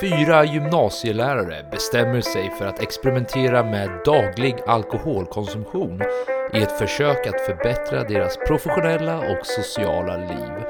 Fyra gymnasielärare bestämmer sig för att experimentera med daglig alkoholkonsumtion i ett försök att förbättra deras professionella och sociala liv.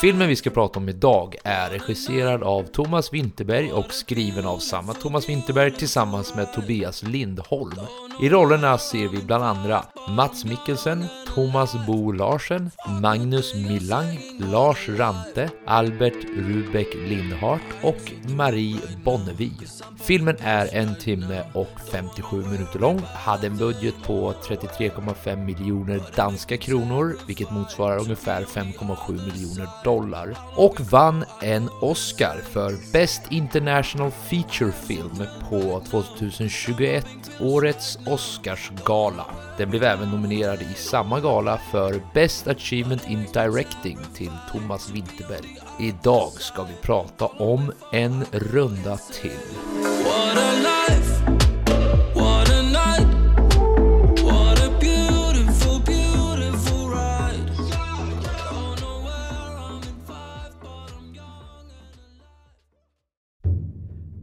Filmen vi ska prata om idag är regisserad av Thomas Winterberg och skriven av samma Thomas Winterberg tillsammans med Tobias Lindholm. I rollerna ser vi bland andra Mats Mikkelsen, Thomas Bo Larsen, Magnus Millang, Lars Rante, Albert Rubeck Lindhart och Marie Bonnevi. Filmen är en timme och 57 minuter lång, hade en budget på 33,5 miljoner danska kronor, vilket motsvarar ungefär 5,7 miljoner dollar, och vann en Oscar för Best International Feature Film på 2021 årets Oscarsgala. Den blev även nominerad i samma gala för Best Achievement in Directing till Thomas Winterberg. Idag ska vi prata om En runda till.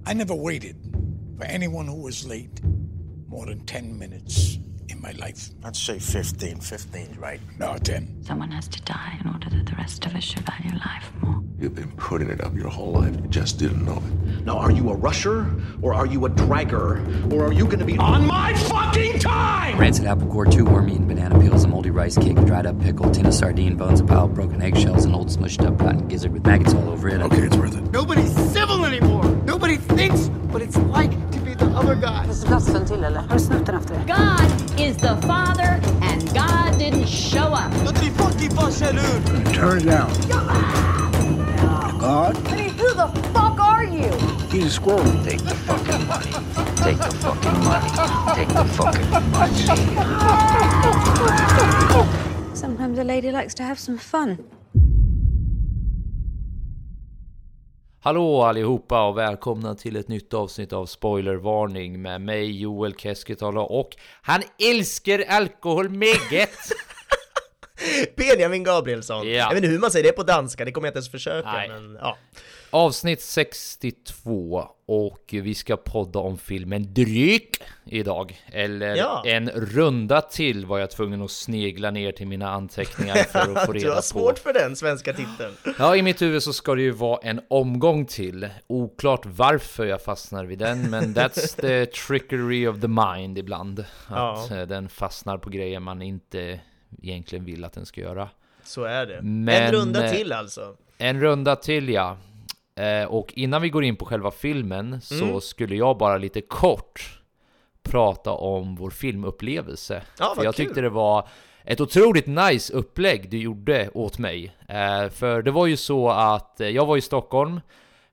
I never waited for anyone who was late more than 10 minutes. in my life. I'd say 15. 15, right? No, 10. Someone has to die in order that the rest of us should value life more. You've been putting it up your whole life. You just didn't know it. Now, are you a rusher or are you a dragger? Or are you going to be on my fucking time? Rancid apple core, two worm eaten banana peels, a moldy rice cake, a dried up pickle, tin of sardine bones, a pile of broken eggshells, an old smushed up cotton gizzard with maggots all over it. Okay, it's worth it. Nobody's civil anymore. Nobody thinks what it's like to be the other guy. Glassen till eller? Har du snott den efter? God is the Father, and God didn't show up. Låt mig fucking få ur! Turn it down. God, I mean, who the fuck are you? he's a squirrel. Take the fucking money. Take the fucking money. Take the fucking money. Sometimes a lady likes to have some fun. Hallå allihopa och välkomna till ett nytt avsnitt av Spoilervarning med mig Joel Keskitalo och han älskar alkohol meget! Benjamin Gabrielsson. Ja. Jag vet inte hur man säger det på danska, det kommer jag inte ens försöka. Nej. Men, ja. Avsnitt 62 och vi ska podda om filmen Dryck idag. Eller Ja. en runda till var jag tvungen att snegla ner till mina anteckningar för att få Du reda har på. svårt för den svenska titeln. Ja, i mitt huvud så ska det ju vara en omgång till. Oklart varför jag fastnar vid den, men that's the trickery of the mind ibland. Att Ja. eh, den fastnar på grejer man inte egentligen vill att den ska göra. Så är det. Men, en runda eh, till alltså. En runda till ja. Eh, och innan vi går in på själva filmen så Mm. skulle jag bara lite kort prata om vår filmupplevelse. Ja, För jag kul. tyckte det var ett otroligt nice upplägg du gjorde åt mig. Eh, för det var ju så att eh, jag var i Stockholm,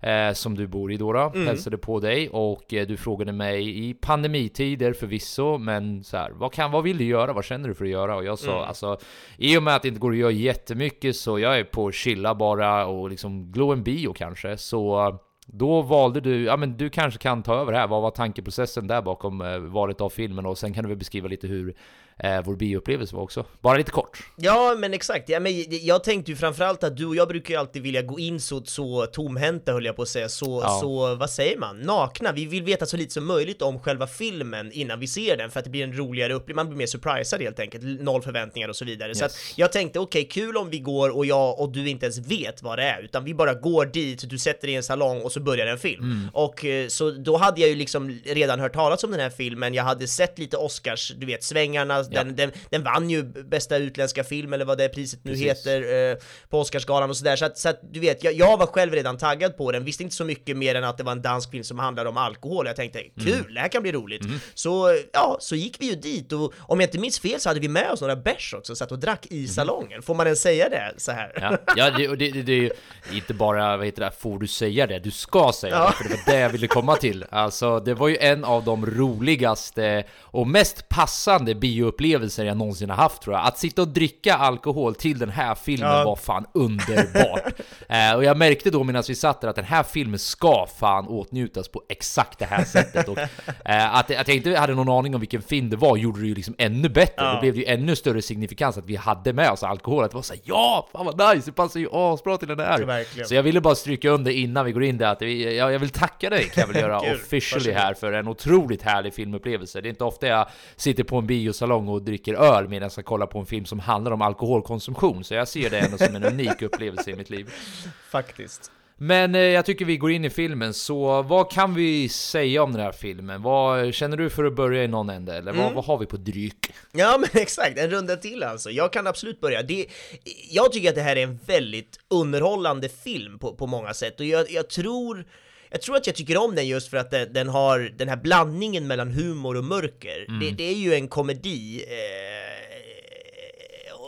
eh, som du bor i då, Mm. hälsade på dig och eh, du frågade mig i pandemitider förvisso, men så här, vad, kan, vad vill du göra? Vad känner du för att göra? Och jag sa Mm. alltså, i och med att det inte går att göra jättemycket så jag är på chilla bara och liksom glo en bio kanske, så eh, då valde du, ja men du kanske kan ta över här, vad var tankeprocessen där bakom eh, valet av filmen och sen kan du väl beskriva lite hur eh, vår bioupplevelse var också. Bara lite kort. Ja, men exakt. Ja, men jag tänkte ju framförallt att du och jag brukar ju alltid vilja gå in så, så tomhänta höll jag på att säga, så, Ja. så vad säger man, nakna. Vi vill veta så lite som möjligt om själva filmen innan vi ser den för att det blir en roligare upplevelse, man blir mer surprisad helt enkelt, noll förväntningar och så vidare. Så att Yes. jag tänkte okej, kul om vi går och jag och du inte ens vet vad det är, utan vi bara går dit, du sätter dig i en salong och så börjar en film. Mm. Och eh, så då hade jag ju liksom redan hört talas om den här filmen, jag hade sett lite Oscars, du vet svängarna, den, den, den vann ju bästa utländska film eller vad det priset nu Precis. heter eh, på Oscarsgalan och sådär, så att, så att du vet, jag, jag var själv redan taggad på den, visste inte så mycket mer än att det var en dansk film som handlade om alkohol, jag tänkte kul, det här kan bli roligt. Så ja, så gick vi ju dit och om jag inte minns fel så hade vi med oss några bärs också, satt och drack i salongen, får man ens säga det så här? Ja, ja det, och det, det, det är ju inte bara, vad heter det, får du säga det? Du ska säga Ja. det, för det var det jag ville komma till. Alltså, det var ju en av de roligaste och mest passande filmupplevelser jag någonsin har haft tror jag. Att sitta och dricka alkohol till den här filmen Ja. var fan underbart. eh, och jag märkte då medan vi satt där att den här filmen ska fan åtnjutas på exakt det här sättet. Och, eh, att, att jag inte hade någon aning om vilken film det var gjorde det ju liksom ännu bättre. Ja. Det blev ju ännu större signifikans att vi hade med oss alkohol. Att det var såhär ja, fan vad nice, det passar ju asbra till den här. Så verkligen. Så jag ville bara stryka under innan vi går in där att vi, jag, jag vill tacka dig kan jag väl göra officially här för en otroligt härlig filmupplevelse. Det är inte ofta jag sitter på en biosalong och dricker öl medan jag ska kolla på en film som handlar om alkoholkonsumtion. Så jag ser det ändå som en unik upplevelse i mitt liv. Faktiskt. Men eh, jag tycker vi går in i filmen, så vad kan vi säga om den här filmen? Vad känner du för att börja i någon ände? Eller vad, Mm. vad har vi på dryck? Ja men exakt, en runda till alltså. Jag kan absolut börja. Det, jag tycker att det här är en väldigt underhållande film på, på många sätt och jag, jag tror jag tror att jag tycker om den just för att den, den har den här blandningen mellan humor och mörker. Mm. Det, det är ju en komedi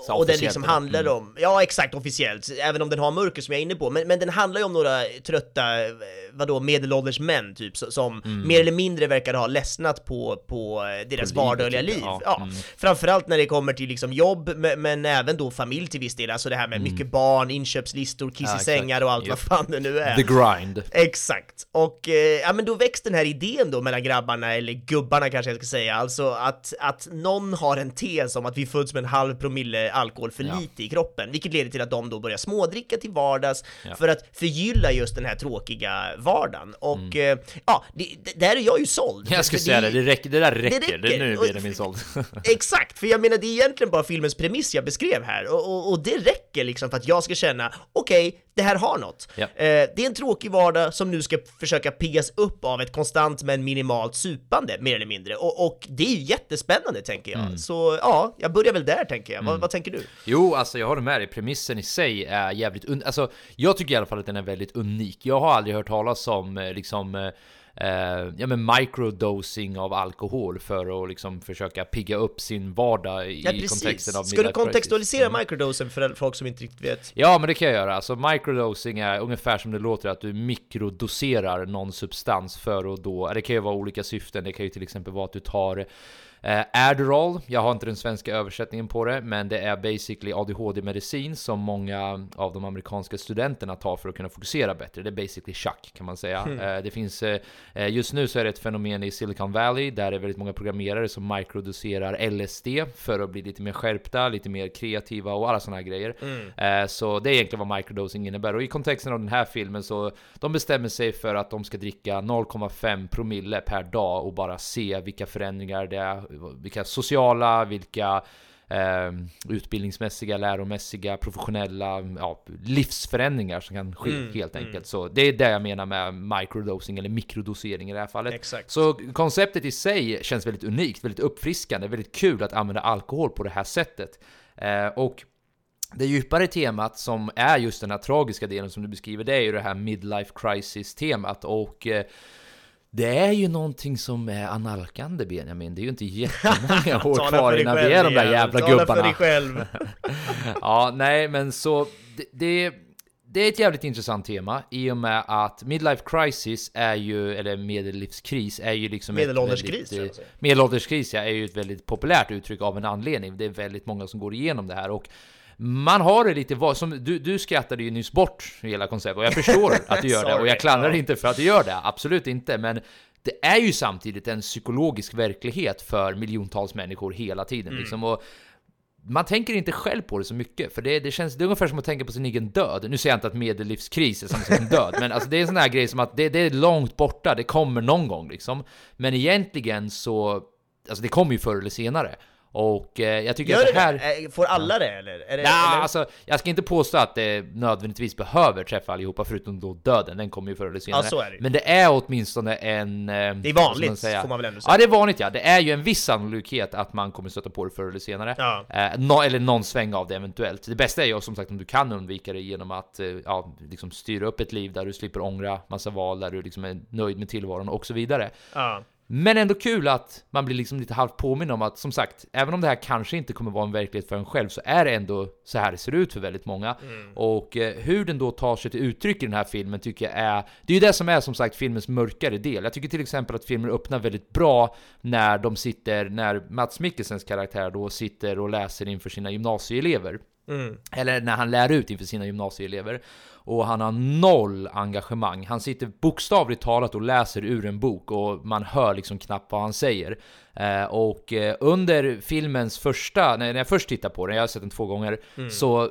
Så och den liksom handlar Mm. om, ja exakt officiellt, även om den har mörker som jag är inne på, men, men den handlar ju om några trötta, eh, vadå, medelålders män typ, som Mm. mer eller mindre verkar ha ledsnat på, på eh, deras livet, vardagliga typ, liv. ja. Ja. Mm. Framförallt när det kommer till liksom jobb, men, men även då familj till viss del, alltså det här med mycket barn, inköpslistor, kiss Mm. Ja, i sängar och allt vad Japp. fan det nu är. The grind. Exakt, och eh, ja men då väcks den här idén då mellan grabbarna, eller gubbarna kanske jag ska säga, alltså att, att någon har en tes om att vi föds med en halv promille alkohol för Ja. lite i kroppen, vilket leder till att de då börjar smådricka till vardags Ja. för att förgylla just den här tråkiga vardagen. Och Mm. eh, ja, det, det, där är jag ju såld. Jag skulle säga det, det, räcker, det där räcker. Det räcker. nu blir det min såld. Exakt, för jag menar det är egentligen bara filmens premiss jag beskrev här och, och, och det räcker liksom för att jag ska känna okej, det här har något. Ja. Eh, det är en tråkig vardag som nu ska försöka piggas upp av ett konstant men minimalt supande mer eller mindre och, och det är ju jättespännande tänker jag. Mm. Så ja, jag börjar väl där tänker jag. Vad, vad tänker du? Jo, alltså jag håller med dig. Premissen i sig är jävligt un- Alltså, jag tycker i alla fall att den är väldigt unik. Jag har aldrig hört talas om eh, liksom eh, ja men microdosing av alkohol för att liksom försöka pigga upp sin vardag i Ja, kontexten av Ska du kontextualisera microdosen för folk som inte riktigt vet? Ja, men det kan jag göra. Alltså microdosing är ungefär som det låter att du mikrodoserar någon substans för att då, det kan ju vara olika syften. Det kan ju till exempel vara att du tar Eh, Adderall, jag har inte den svenska översättningen på det, men det är basically ADHD-medicin som många av de amerikanska studenterna tar för att kunna fokusera bättre. Det är basically chack kan man säga. Hmm. Eh, det finns, eh, eh, just nu så är det ett fenomen i Silicon Valley där det är väldigt många programmerare som microdoserar LSD för att bli lite mer skärpta, lite mer kreativa och alla sådana här grejer. Eh, så det är egentligen vad microdosing innebär. Och i kontexten av den här filmen så de bestämmer sig för att de ska dricka 0,5 promille per dag och bara se vilka förändringar det är, vilka sociala, vilka eh, utbildningsmässiga, läromässiga, professionella ja, livsförändringar som kan ske Mm, helt mm. enkelt. Så det är det jag menar med microdosing eller mikrodosering i det här fallet. Exakt. Så konceptet i sig känns väldigt unikt, väldigt uppfriskande, väldigt kul att använda alkohol på det här sättet. Eh, och det djupare temat som är just den här tragiska delen som du beskriver, det är ju det här midlife crisis temat och eh, det är ju någonting som är analkande Benjamin, det är ju inte jättemånga år kvar för innan vi är de där jävla Tala för gubbarna. dig själv. ja, nej men så det, det, det är ett jävligt intressant tema i och med att midlife crisis är ju, eller medellivskris är ju liksom ett Medelålderskris, väldigt, eh. Medelålderskris ja, är ju ett väldigt populärt uttryck av en anledning. Det är väldigt många som går igenom det här och man har det lite vad som du, du skrattade ju nyss bort hela konceptet och jag förstår att du gör det och jag klandrar ja. inte för att du gör det, absolut inte men det är ju samtidigt en psykologisk verklighet för miljontals människor hela tiden Mm. liksom och man tänker inte själv på det så mycket, för det, det känns det är ungefär som att tänka på sin egen död. Nu säger jag inte att medellivskris är samma som död, men alltså det är en sån här grej som att det, det är långt borta, det kommer någon gång liksom. Men egentligen så, alltså det kommer ju förr eller senare. Och eh, jag tycker Gör att det här... det? Eh, Får alla det eller? Är det Ja, eller? alltså, jag ska inte påstå att det nödvändigtvis behöver träffa allihopa förutom då döden, den kommer ju förr eller senare. Ja, det. Men det är åtminstone en... eh, Det är vanligt, man säga? får man väl ändå säga. Ja, det är vanligt ja. Det är ju en viss sannolikhet att man kommer stöta på det förr eller senare. Ja. Eh, nå- eller någon sväng av det eventuellt. Det bästa är ju som sagt om du kan undvika det genom att eh, ja, liksom styra upp ett liv där du slipper ångra massa val, där du liksom är nöjd med tillvaron och så vidare. Ja. Men ändå kul att man blir liksom lite halvt påminn om att som sagt, även om det här kanske inte kommer vara en verklighet för en själv så är det ändå så här det ser ut för väldigt många. Och eh, hur den då tar sig till uttryck i den här filmen tycker jag är, det är ju det som är som sagt filmens mörkare del. Jag tycker till exempel att filmen öppnar väldigt bra när de sitter, när Mats Mikkelsens karaktär då sitter och läser inför sina gymnasieelever. Eller när han lär ut inför sina gymnasieelever. Och han har noll engagemang. Han sitter bokstavligt talat och läser ur en bok och man hör liksom knappt vad han säger. Eh, och eh, under filmens första, när jag först tittar på den, jag har sett den två gånger, så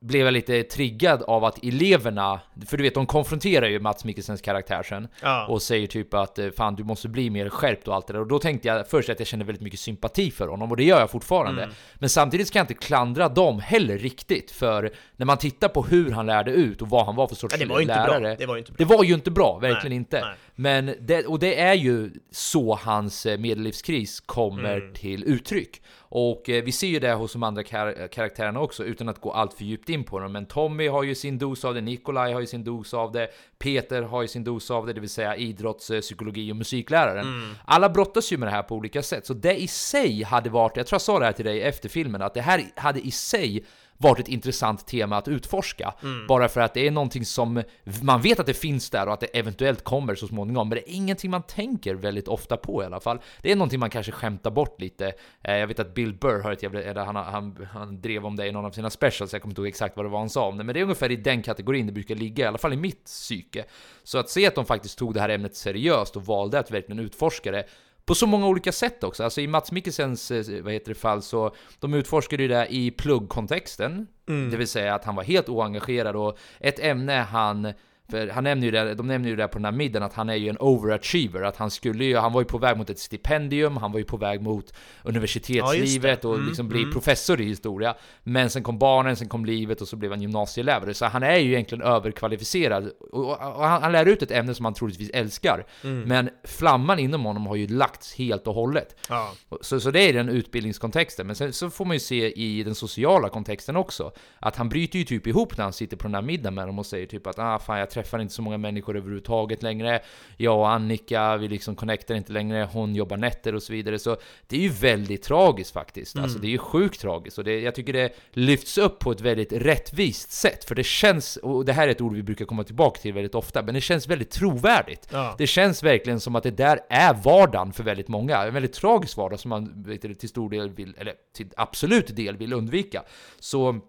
blev jag lite triggad av att eleverna, för du vet de konfronterar ju Mats Mikkelsens karaktär sen Ja. och säger typ att eh, fan du måste bli mer skärpt och allt det där och då tänkte jag först att jag kände väldigt mycket sympati för honom och det gör jag fortfarande Mm. men samtidigt ska jag inte klandra dem heller riktigt för när man tittar på hur han lärde ut och vad han var för sorts Ja, det var inte bra. lärare Det var ju inte bra. det var ju inte bra, verkligen Nej, inte nej. men det, och det är ju så hans eh, medellivskris kommer Mm. till uttryck och eh, vi ser ju det hos de andra kar- karaktärerna också utan att gå allt för djupt in på dem. Men Tommy har ju sin dos av det, Nikolaj har ju sin dos av det, Peter har ju sin dos av det, det vill säga idrotts, eh, psykologi och musikläraren. Mm. Alla brottas ju med det här på olika sätt, så det i sig hade varit, jag tror jag sa det här till dig efter filmen, att det här hade i sig varit ett intressant tema att utforska. Mm. Bara för att det är någonting som man vet att det finns där och att det eventuellt kommer så småningom. Men det är ingenting man tänker väldigt ofta på i alla fall. Det är någonting man kanske skämtar bort lite. Eh, Jag vet att Bill Burr har ett jävla, eller han, han, han drev om det i någon av sina specials, jag kommer inte ihåg exakt vad det var han sa om det. Men det är ungefär i den kategorin det brukar ligga, i alla fall i mitt psyke. Så att se att de faktiskt tog det här ämnet seriöst och valde att verkligen utforska det på så många olika sätt också. Alltså i Mats Mikkelsens eh, vad heter det, fall så de utforskade ju det i pluggkontexten. Det vill säga att han var helt oengagerad och ett ämne han för han nämner ju det, de nämner ju det på den här middagen att han är ju en overachiever, att han skulle ju, han var ju på väg mot ett stipendium, han var ju på väg mot universitetslivet och liksom bli professor i historia. Men sen kom barnen, sen kom livet och så blev han gymnasielärare. Så han är ju egentligen överkvalificerad. Och, och, han, han lär ut ett ämne som han troligtvis älskar. Men flamman inom honom har ju lagts helt och hållet. Ja. Så, så det är den utbildningskontexten, men sen så får man ju se i den sociala kontexten också, att han bryter ju typ ihop när han sitter på den här middagen med dem och säger typ att ah fan jag träffar inte så många människor överhuvudtaget längre, jag och Annika, vi liksom connectar inte längre, hon jobbar nätter och så vidare, så det är ju väldigt tragiskt faktiskt, alltså det är ju sjukt tragiskt och det, jag tycker det lyfts upp på ett väldigt rättvist sätt, för det känns, och det här är ett ord vi brukar komma tillbaka till väldigt ofta, men det känns väldigt trovärdigt. Ja. Det känns verkligen som att det där är vardagen för väldigt många. En väldigt tragisk vardag som man vet till stor del vill, eller till absolut del vill undvika. Så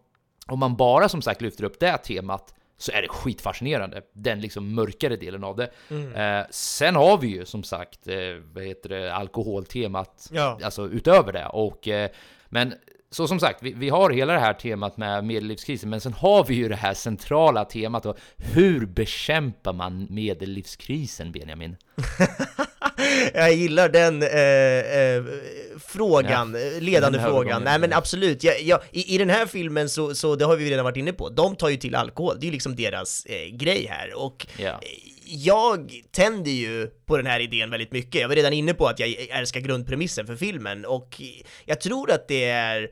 om man bara som sagt lyfter upp det temat så är det skitfascinerande, den liksom mörkare delen av det. Eh, sen har vi ju som sagt, eh, vad heter det, alkoholtemat, Ja. alltså utöver det. Och, eh, men så som sagt, vi, vi har hela det här temat med medellivskrisen, men sen har vi ju det här centrala temat och hur bekämpar man medellivskrisen, Benjamin? Jag gillar den eh, eh, frågan, eh, ledande frågan. Nej men absolut, jag, jag, i, i den här filmen så, så, det har vi redan varit inne på, de tar ju till alkohol, det är ju liksom deras eh, grej här. Och Ja. Jag tänder ju på den här idén väldigt mycket. Jag var redan inne på att jag älskar grundpremissen för filmen och jag tror att det är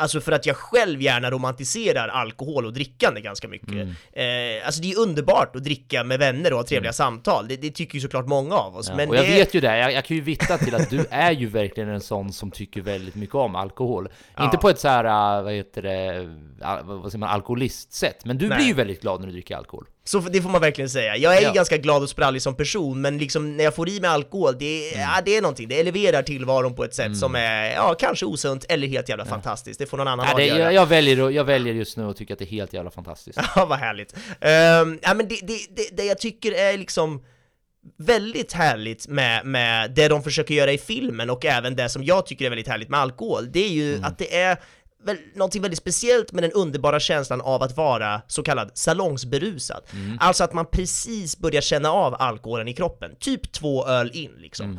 Alltså för att jag själv gärna romantiserar alkohol och drickande ganska mycket. Mm. Eh, alltså det är underbart att dricka med vänner och ha trevliga samtal, det, det tycker ju såklart många av oss. Ja, men och jag det... vet ju det, jag, jag kan ju vittna till att du är ju verkligen en sån som tycker väldigt mycket om alkohol. Inte på ett så här, äh, vad heter det, äh, vad säger man, alkoholistsätt, men du Nej. blir ju väldigt glad när du dricker alkohol. Så det får man verkligen säga. Jag är Ja. ganska glad och sprallig som person, men liksom när jag får i mig alkohol, det, Mm. ja, det är någonting. Det eleverar tillvaron på ett sätt som är, ja, kanske osunt eller helt jävla fantastiskt. Det får någon annan Ja, det, avgöra. jag, jag, väljer, jag väljer just nu att tycka att det är helt jävla fantastiskt. Ja, vad härligt. Ehm, ja, men det, det, det, det jag tycker är liksom väldigt härligt med, med det de försöker göra i filmen och även det som jag tycker är väldigt härligt med alkohol, det är ju Mm. att det är väl, någonting väldigt speciellt med den underbara känslan av att vara så kallad salongsberusad. Mm. Alltså att man precis börjar känna av alkoholen i kroppen, typ två öl in liksom. Mm.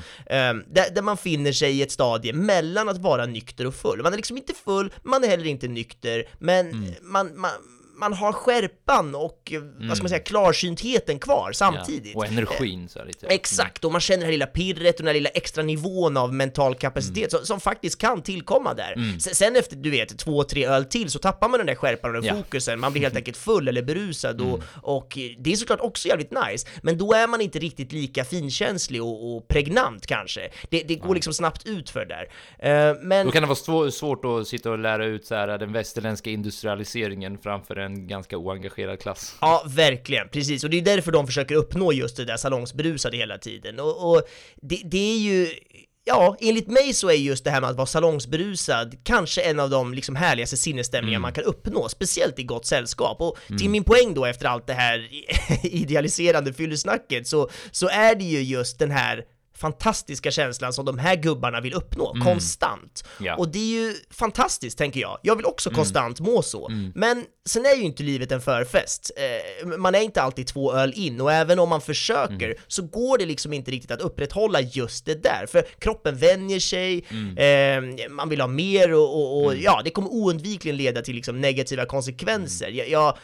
Ehm, där, där man finner sig i ett stadie mellan att vara nykter och full. Man är liksom inte full, man är heller inte nykter, men Mm. man, man man har skärpan och, eh, vad ska man säga, klarsyntheten kvar samtidigt. Mm. Ja, och energin så här lite. Exakt, och man känner det här lilla pirret och den här lilla extra nivån av mental kapacitet Mm. som, som faktiskt kan tillkomma där. Sen, sen efter, du vet, två, tre öl till så tappar man den där skärpan och den Ja. Mm. fokusen, man blir helt enkelt full eller berusad och, och det är såklart också jävligt nice, men då är man inte riktigt lika finkänslig och, och pregnant kanske. Det, det går liksom snabbt ut för där. Eh, men... Då kan det vara svår, svårt att sitta och lära ut så här, den västerländska industrialiseringen framför en ganska oengagerad klass. Ja, verkligen, precis. Och det är därför de försöker uppnå just det där salongsberusade hela tiden. Och, och det, det är ju, ja, enligt mig så är just det här med att vara salongsberusad kanske en av de liksom härligaste sinnesstämningar man kan uppnå, speciellt i gott sällskap. Och till min poäng då efter allt det här idealiserande fyllesnacket så, så är det ju just den här fantastiska känslan som de här gubbarna vill uppnå, konstant. Ja. Och det är ju fantastiskt, tänker jag. Jag vill också konstant må så. Men sen är ju inte livet en förfest. Eh, man är inte alltid två öl in och även om man försöker så går det liksom inte riktigt att upprätthålla just det där. För kroppen vänjer sig, eh, man vill ha mer och, och, och ja, det kommer oundvikligen leda till liksom negativa konsekvenser. Jag, jag,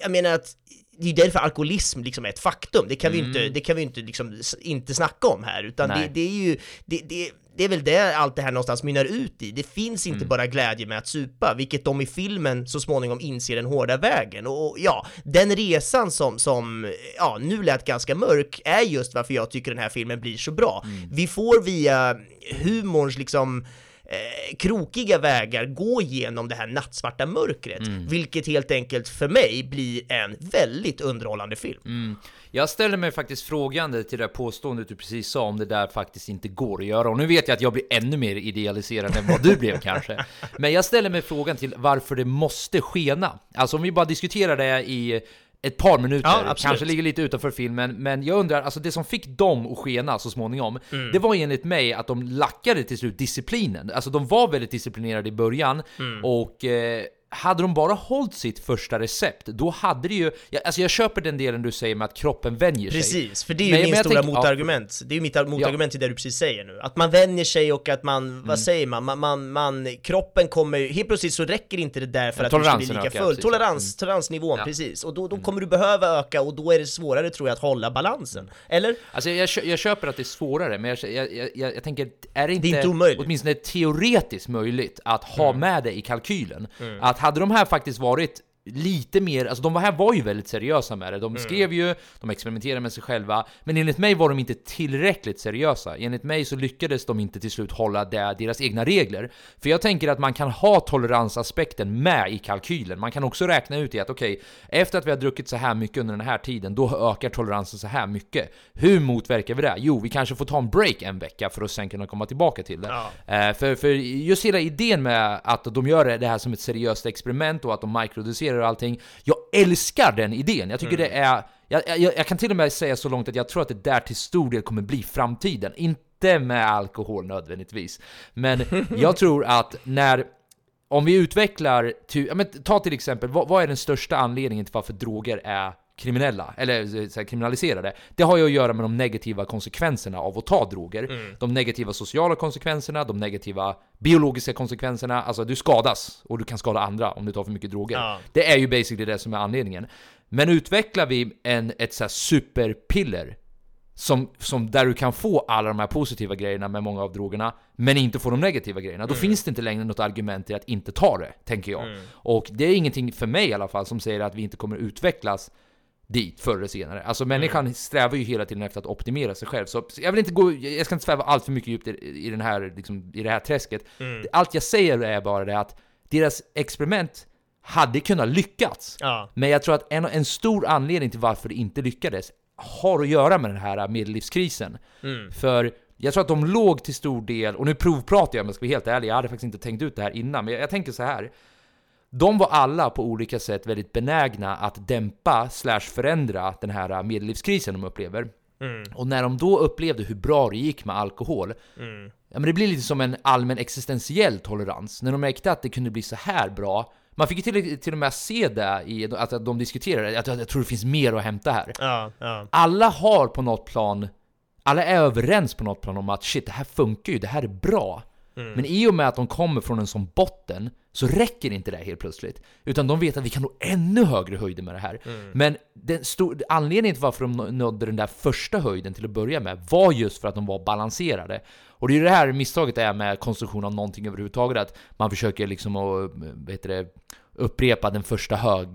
jag menar att det är därför alkoholism liksom är ett faktum. Det kan vi ju inte, det kan vi inte, liksom, inte snacka om här, utan det, det är ju, det, det, det är väl det allt det här någonstans mynnar ut i. Det finns inte bara glädje med att supa, vilket de i filmen så småningom inser den hårda vägen. Och, och ja, den resan som, som ja, nu lät ganska mörk är just varför jag tycker den här filmen blir så bra. Vi får via humorns liksom eh, krokiga vägar gå igenom det här nattsvarta mörkret, vilket helt enkelt för mig blir en väldigt underhållande film. Jag ställer mig faktiskt frågande till det där påståendet du precis sa om det där faktiskt inte går att göra. Och nu vet jag att jag blir ännu mer idealiserad än vad du blev kanske. Men jag ställer mig frågan till varför det måste skena. Alltså om vi bara diskuterar det i ett par minuter, Ja, kanske ligger lite utanför filmen, men jag undrar, alltså det som fick dem att skena så småningom, Mm. det var enligt mig att de lackade till slut disciplinen. Alltså de var väldigt disciplinerade i början, Mm. och eh, hade de bara hållit sitt första recept, då hade det ju... Jag, alltså jag köper den delen du säger med att kroppen vänjer sig. Precis, för det är ju Men- min men stora ja, motargument. Det är ju mitt motargument till det du precis säger nu. Att man vänjer sig och att man, Mm. vad säger man, man, man, man kroppen kommer, helt plötsligt så räcker inte det där för Ja, att du ska bli lika ökar, full. precis. Mm. Tolerans, toleransnivån, Ja. Mm. precis. Och då, då kommer du behöva öka och då är det svårare tror jag att hålla balansen. Eller? Alltså jag, jag köper att det är svårare, men jag, jag, tänker, är det inte, inte omöjligt. Mm. åtminstone teoretiskt möjligt att ha med det i kalkylen? Att hade de här faktiskt varit lite mer, alltså de här var ju väldigt seriösa med det. Mm. De skrev ju, de experimenterade med sig själva, men enligt mig var de inte tillräckligt seriösa. Enligt mig så lyckades de inte till slut hålla det, deras egna regler. För jag tänker att man kan ha toleransaspekten med i kalkylen. Man kan också räkna ut i att okej, efter att vi har druckit så här mycket under den här tiden, då ökar toleransen så här mycket. Hur motverkar vi det? Jo, vi kanske får ta en break en vecka för att sen kunna komma tillbaka till det. Ja. Eh, för, för just hela idén med att de gör det här som ett seriöst experiment och att de mikrodoserar och allting. Jag älskar den idén. Jag tycker det är... Jag, jag, jag kan till och med säga så långt att jag tror att det där till stor del kommer bli framtiden. Inte med alkohol nödvändigtvis. Men jag tror att när... Om vi utvecklar... Till, ja, men, ta till exempel, vad, vad är den största anledningen till varför droger är kriminella, eller eh, så här, kriminaliserade. Det har ju att göra med de negativa konsekvenserna av att ta droger. De negativa sociala konsekvenserna, de negativa biologiska konsekvenserna. Alltså du skadas, och du kan skada andra om du tar för mycket droger. Ja. Det är ju basically det som är anledningen. Men utvecklar vi en, ett så superpiller som, som där du kan få alla de här positiva grejerna med många av drogerna, men inte få de negativa grejerna. Då finns det inte längre något argument till att inte ta det, tänker jag. Och det är ingenting för mig i alla fall som säger att vi inte kommer utvecklas dit förr eller senare. Alltså människan strävar ju hela tiden efter att optimera sig själv. Så jag vill inte gå, jag ska inte sväva allt för mycket djupt i, i, den här, liksom, i det här träsket. Allt jag säger är bara det att deras experiment hade kunnat lyckats. Ja. Men jag tror att en, en stor anledning till varför det inte lyckades har att göra med den här medellivskrisen. För jag tror att de låg till stor del, och nu provpratar jag om jag ska vara helt ärlig, jag hade faktiskt inte tänkt ut det här innan, men jag, jag tänker så här. De var alla på olika sätt väldigt benägna att dämpa slash förändra den här medellivskrisen de upplever. Och när de då upplevde hur bra det gick med alkohol, ja, men det blir lite som en allmän existentiell tolerans. När de märkte att det kunde bli så här bra, man fick ju till, till och med se det i att, de diskuterade, att jag, tror det finns mer att hämta här. Ja, ja. Alla har på något plan, alla är överens på något plan om att shit, det här funkar ju, det här är bra. Men i och med att de kommer från en sån botten så räcker inte det helt plötsligt. Utan de vet att vi kan nå ännu högre höjder med det här. Men den stor, anledningen till varför de nå- nådde den där första höjden till att börja med var just för att de var balanserade. Och det är ju det här misstaget är med konstruktion av någonting överhuvudtaget, att man försöker liksom att, vad heter det, upprepa den första hög,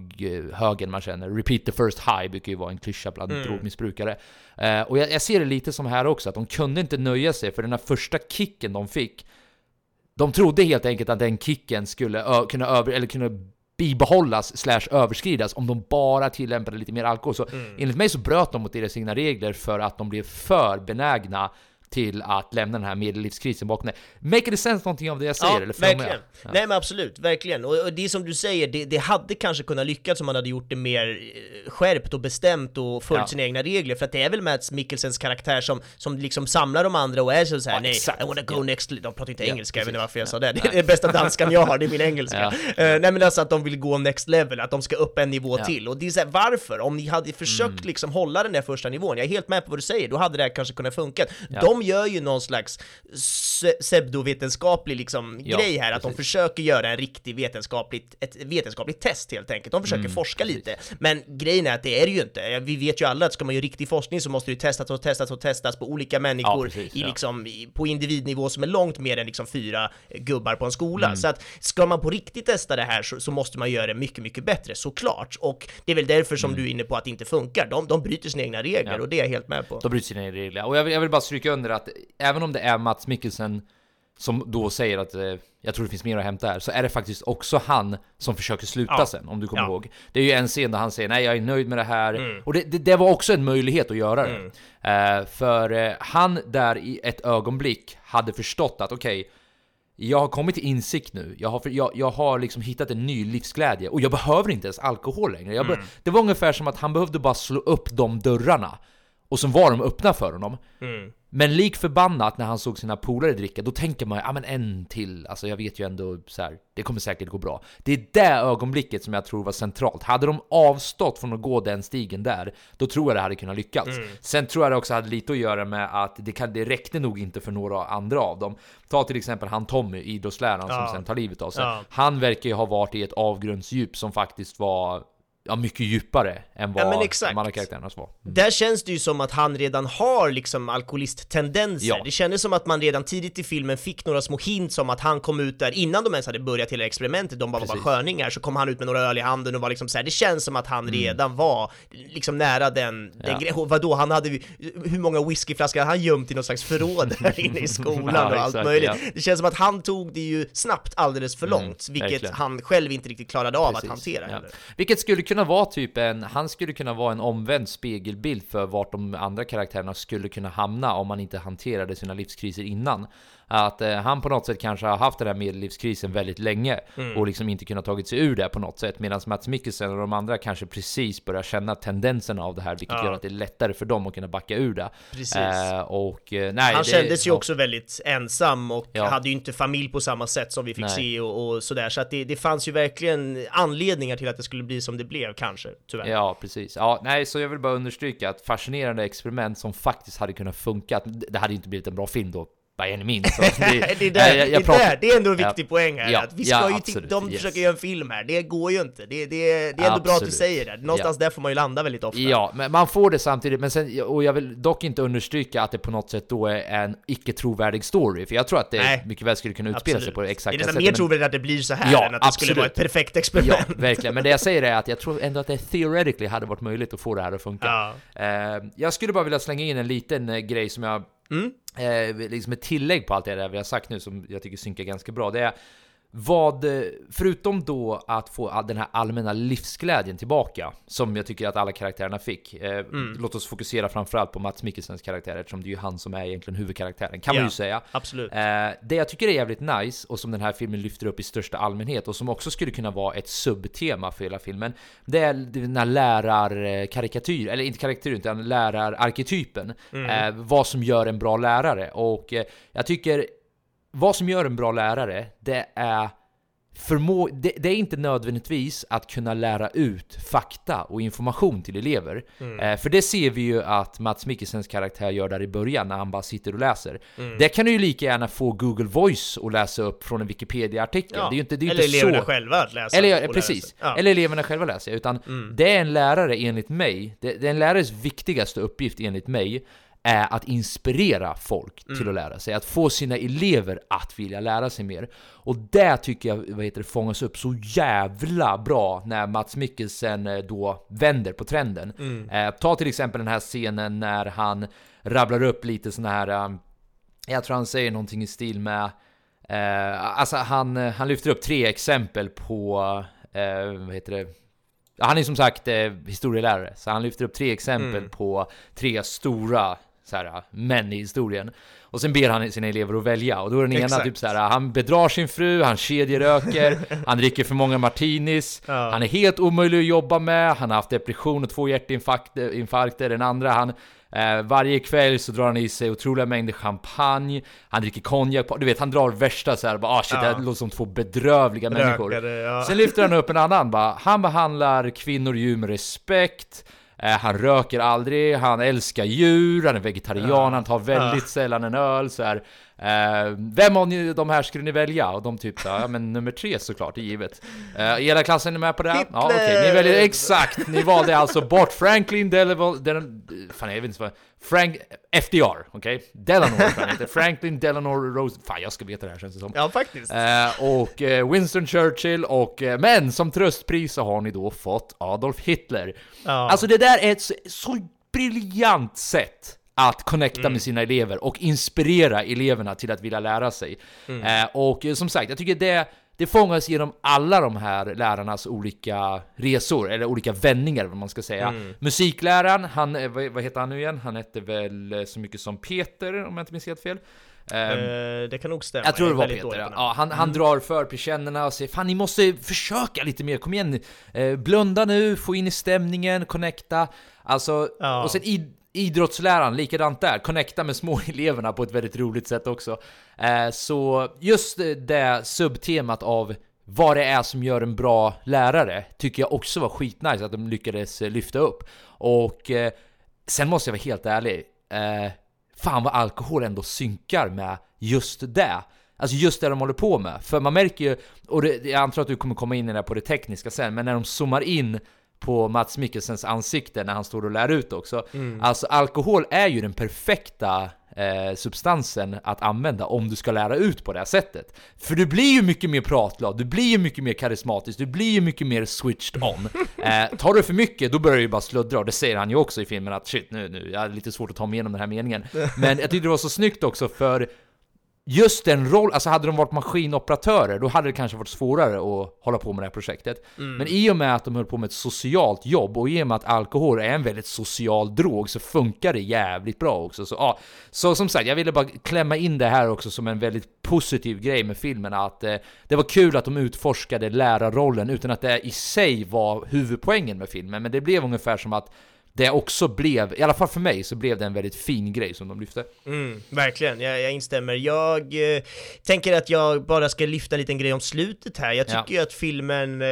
högen man känner. Repeat the first high brukar ju vara en klyscha bland drogmissbrukare. Eh, och jag, jag ser det lite som här också, att de kunde inte nöja sig för den här första kicken de fick, de trodde helt enkelt att den kicken skulle kunna, över, eller kunna bibehållas slash överskridas om de bara tillämpade lite mer alkohol. Så enligt mig så bröt de mot deras egna regler för att de blev för benägna till att lämna den här medellivskrisen bakom det. Make it sense någonting av det jag säger? eller jag med? verkligen. Ja. Nej men absolut, verkligen. Och, och det är som du säger, det, det hade kanske kunnat lyckas om man hade gjort det mer eh, skärpt och bestämt och följt Ja. sina egna regler. För att det är väl Mats Mikkelsens karaktär som, som liksom samlar de andra och är så här, Ja, nej, exakt. I wanna go Ja. next... De pratar inte Ja, engelska, jag vet inte varför jag Ja. sa det. Det är den bästa danskan jag har, det är min engelska. Ja. Eh, nej men alltså att de vill gå next level, att de ska upp en nivå Ja. till. Och det är så här, varför? Om ni hade försökt Mm. liksom hålla den där första nivån, jag är helt med på vad du säger, då hade det här kanske kunnat funka. Ja. De gör ju någon slags se- pseudovetenskaplig liksom Ja, grej här, att de precis. försöker göra en riktig vetenskapligt, ett vetenskapligt test helt enkelt. De försöker Mm, forska precis. lite. Men grejen är att det är det ju inte. Vi vet ju alla att ska man göra riktig forskning så måste det testas och testas och testas på olika människor precis, i ja. liksom, i, på individnivå som är långt mer än liksom fyra gubbar på en skola. Mm. Så att ska man på riktigt testa det här så, så måste man göra det mycket, mycket bättre, såklart. Och det är väl därför som du är inne på att det inte funkar. De, de bryter sina egna regler Mm. Ja. och det är jag helt med på. De bryter sina egna regler. Och jag vill, jag vill bara stryka under att även om det är Mats Mikkelsen som då säger att eh, jag tror det finns mer att hämta här, så är det faktiskt också han som försöker sluta Ja. sen, om du kommer Ja. ihåg. Det är ju en scen där han säger nej, jag är nöjd med det här. Mm. Och det, det, det var också en möjlighet att göra det. Eh, för eh, han där i ett ögonblick hade förstått att okej, jag har kommit till insikt nu. Jag har, för, jag, jag har liksom hittat en ny livsglädje och jag behöver inte ens alkohol längre. Be, Mm. Det var ungefär som att han behövde bara slå upp de dörrarna och så var de öppna för honom. Mm. Men lik förbannat när han såg sina polare dricka, då tänker man ja ah, men en till, alltså jag vet ju ändå så här, det kommer säkert gå bra. Det är det ögonblicket som jag tror var centralt. Hade de avstått från att gå den stigen där, då tror jag det hade kunnat lyckas. Mm. Sen tror jag det också hade lite att göra med att det, kan, det räckte nog inte för några andra av dem. Ta till exempel han Tommy, idrottsläraren Ja. som sen tar livet av sig. Ja. Han verkar ju ha varit i ett avgrundsdjup som faktiskt var ja, mycket djupare än vad Ja, de andra karaktärerna var. Där känns det ju som att han redan har liksom alkoholisttendenser. Ja. Det kändes som att man redan tidigt i filmen fick några små hints om att han kom ut där innan de ens hade börjat hela experimentet, de bara var sköningar, så kom han ut med några öl i handen och var liksom så här. det känns som att han Mm. redan var liksom nära den, den Ja. grejen. Vadå, han hade hur många whiskyflaskor hade han gömt i något slags förråd där inne i skolan Ja, och allt exakt, möjligt. Det känns som att han tog det ju snabbt alldeles för Mm, långt, vilket verkligen. han själv inte riktigt klarade av Precis, att hantera. Vilket skulle kunna vara typ en, han skulle kunna vara en omvänd spegelbild för vart de andra karaktärerna skulle kunna hamna om man inte hanterade sina livskriser innan. Att eh, han på något sätt kanske har haft den här medellivskrisen väldigt länge Mm. och liksom inte kunnat tagit sig ur det på något sätt. Medan Mats Mikkelsen och de andra kanske precis börjar känna tendenserna av det här, vilket Ja. gör att det är lättare för dem att kunna backa ur det. Eh, och eh, nej, Han det- kändes ju också väldigt ensam och Ja. hade ju inte familj på samma sätt som vi fick Nej. se och, och sådär. Så att det, det fanns ju verkligen anledningar till att det skulle bli som det blev kanske, tyvärr. Ja, precis. Ja, nej, så jag vill bara understryka att fascinerande experiment som faktiskt hade kunnat funka. Det hade inte blivit en bra film då, means. Så det, är där, jag- jag det, pratar- där, det är ändå en viktig Ja. poäng här, Ja, att vi ska ja, ju absolut, de yes. försöker göra en film här, det går ju inte. Det, det, det är ändå bra att du Absolut. säger det, någonstans där får man ju landa väldigt ofta. Ja, men man får det samtidigt, men sen, och jag vill dock inte understryka att det på något sätt då är en icke trovärdig story, för jag tror att det Nej. mycket väl skulle kunna utspela sig Absolut. på det Det är exakta nästan sättet. mer trovärdigt att det blir så här än att det skulle absolut. vara ett perfekt experiment. Ja, verkligen. Men det jag säger är att jag tror ändå att det theoretically hade varit möjligt att få det här att funka. Ja. Eh, jag skulle bara vilja slänga in en liten eh, grej som jag, Mm. eh, liksom ett tillägg på allt det där vi har sagt nu som jag tycker synkar ganska bra. Det är vad, eh, förutom då att få den här allmänna livsglädjen tillbaka, som jag tycker att alla karaktärerna fick. Eh, Mm. Låt oss fokusera framförallt på Mats Mikkelsens karaktär, eftersom det är ju han som är egentligen huvudkaraktären, kan man Ja, ju säga. absolut. Eh, det jag tycker är jävligt nice, och som den här filmen lyfter upp i största allmänhet, och som också skulle kunna vara ett subtema för hela filmen, det är den här lärarkarikatyr, eller inte karikatyr, utan lärararketypen. Mm. Eh, vad som gör en bra lärare. Och eh, jag tycker, vad som gör en bra lärare, det är förmå... Det, det är inte nödvändigtvis att kunna lära ut fakta och information till elever. Eh, för det ser vi ju att Mats Mikkelsens karaktär gör där i början när han bara sitter och läser. Det kan du ju lika gärna få Google Voice att läsa upp från en Wikipedia-artikel. Ja. Det är ju inte, det är ju Eller inte eleverna så... själva att läsa. Eller, ja, precis. Ja. Eller eleverna själva läser, utan det är en lärare enligt mig, det, det är en lärares viktigaste uppgift enligt mig, är att inspirera folk till att lära sig, att få sina elever att vilja lära sig mer. Och det tycker jag vad heter det, fångas upp så jävla bra när Mats Mikkelsen eh, då vänder på trenden. Eh, ta till exempel den här scenen när han rabblar upp lite såna här, eh, jag tror han säger någonting i stil med Eh, alltså han, han lyfter upp tre exempel på, eh, vad heter det? Han är som sagt eh, historielärare, så han lyfter upp tre exempel på tre stora så här, män i historien. Och sen ber han sina elever att välja, och då är den ena Exakt. typ så här, han bedrar sin fru, han kedjeröker, han dricker för många martinis, han är helt omöjlig att jobba med, han har haft depression och två hjärtinfarkter, infarkter. den andra han Eh, varje kväll så drar han i sig otroliga mängder champagne, han dricker konjak, du vet han drar värsta såhär, bara ah shit det här låter som två bedrövliga människor. Rökare, ja. Sen lyfter han upp en annan bara, han behandlar kvinnor och djur med respekt, han röker aldrig, han älskar djur, han är vegetarian, han tar väldigt sällan en öl så här. Eh, vem av ni, de här skulle ni välja? Och de typ ja men nummer tre såklart, det är givet. Eh, hela klassen är med på det? Ja okej, ni väljer exakt, ni valde alltså bort Franklin Delano, Delano fan jag vet inte vad, Frank, FDR, okej? Delano jag han heter, Franklin Delano Rose, fan jag ska veta det här känns det som. Ja, faktiskt. Eh, och eh, Winston Churchill och, eh, men som tröstpris så har ni då fått Adolf Hitler. Ja. Alltså det där är ett så, så briljant sätt att connecta Mm. med sina elever och inspirera eleverna till att vilja lära sig. Mm. Eh, och eh, som sagt, jag tycker det, det fångas genom alla de här lärarnas olika resor, eller olika vändningar vad man ska säga. Mm. Musikläraren, han, eh, vad, vad heter han nu igen? Han hette väl eh, så mycket som Peter, om jag inte minns helt fel. Eh, det kan nog stämma. jag tror det var Peter, ja. han, han drar för persiennerna och säger Fan ni måste försöka lite mer, kom igen eh, Blunda nu, få in i stämningen, connecta Alltså, Ja. och sen idrottsläraren, likadant där, connecta med små eleverna på ett väldigt roligt sätt också. Eh, så just det subtemat av vad det är som gör en bra lärare tycker jag också var skitnice att de lyckades lyfta upp. Och eh, sen måste jag vara helt ärlig eh, Fan vad alkohol ändå synkar med just det. Alltså just det de håller på med. För man märker ju, och det, jag antar att du kommer komma in i det här på det tekniska sen, men när de zoomar in på Mats Mikkelsens ansikte när han står och lär ut också. Alltså alkohol är ju den perfekta eh, substansen att använda om du ska lära ut på det här sättet. För du blir ju mycket mer pratglad, du blir ju mycket mer karismatisk, du blir ju mycket mer switched on. Eh, tar du för mycket, då börjar du ju bara sluddra, och det säger han ju också i filmen att shit nu, nu, jag har lite svårt att ta mig igenom den här meningen. Men jag tyckte det var så snyggt också för Just den roll, alltså hade de varit maskinoperatörer då hade det kanske varit svårare att hålla på med det här projektet. Men i och med att de höll på med ett socialt jobb och i och med att alkohol är en väldigt social drog så funkar det jävligt bra också. Så, ja. så som sagt, jag ville bara klämma in det här också som en väldigt positiv grej med filmen att eh, det var kul att de utforskade lärarrollen utan att det i sig var huvudpoängen med filmen. Men det blev ungefär som att det också blev, i alla fall för mig, så blev det en väldigt fin grej som de lyfte. Mm, verkligen, jag, jag instämmer. Jag eh, tänker att jag bara ska lyfta en liten grej om slutet här. Jag tycker Ja. ju att filmen, eh,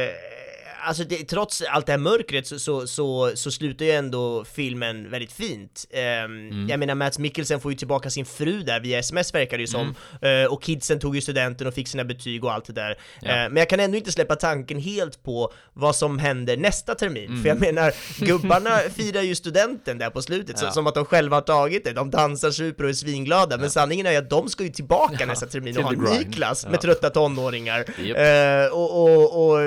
alltså det, trots allt det här mörkret så, så, så, så slutar ju ändå filmen väldigt fint. Ehm, Mm. Jag menar, Mats Mikkelsen får ju tillbaka sin fru där via sms verkar det ju som, Mm. Eh, och kidsen tog ju studenten och fick sina betyg och allt det där. Ja. Eh, men jag kan ändå inte släppa tanken helt på vad som händer nästa termin, Mm. för jag menar, gubbarna firar ju studenten där på slutet, så, Ja. som att de själva har tagit det, de dansar, super och är svinglada, men sanningen är ju att de ska ju tillbaka Ja, nästa termin och ha en ny klass Ja. med trötta tonåringar. Japp. Eh, och, och, och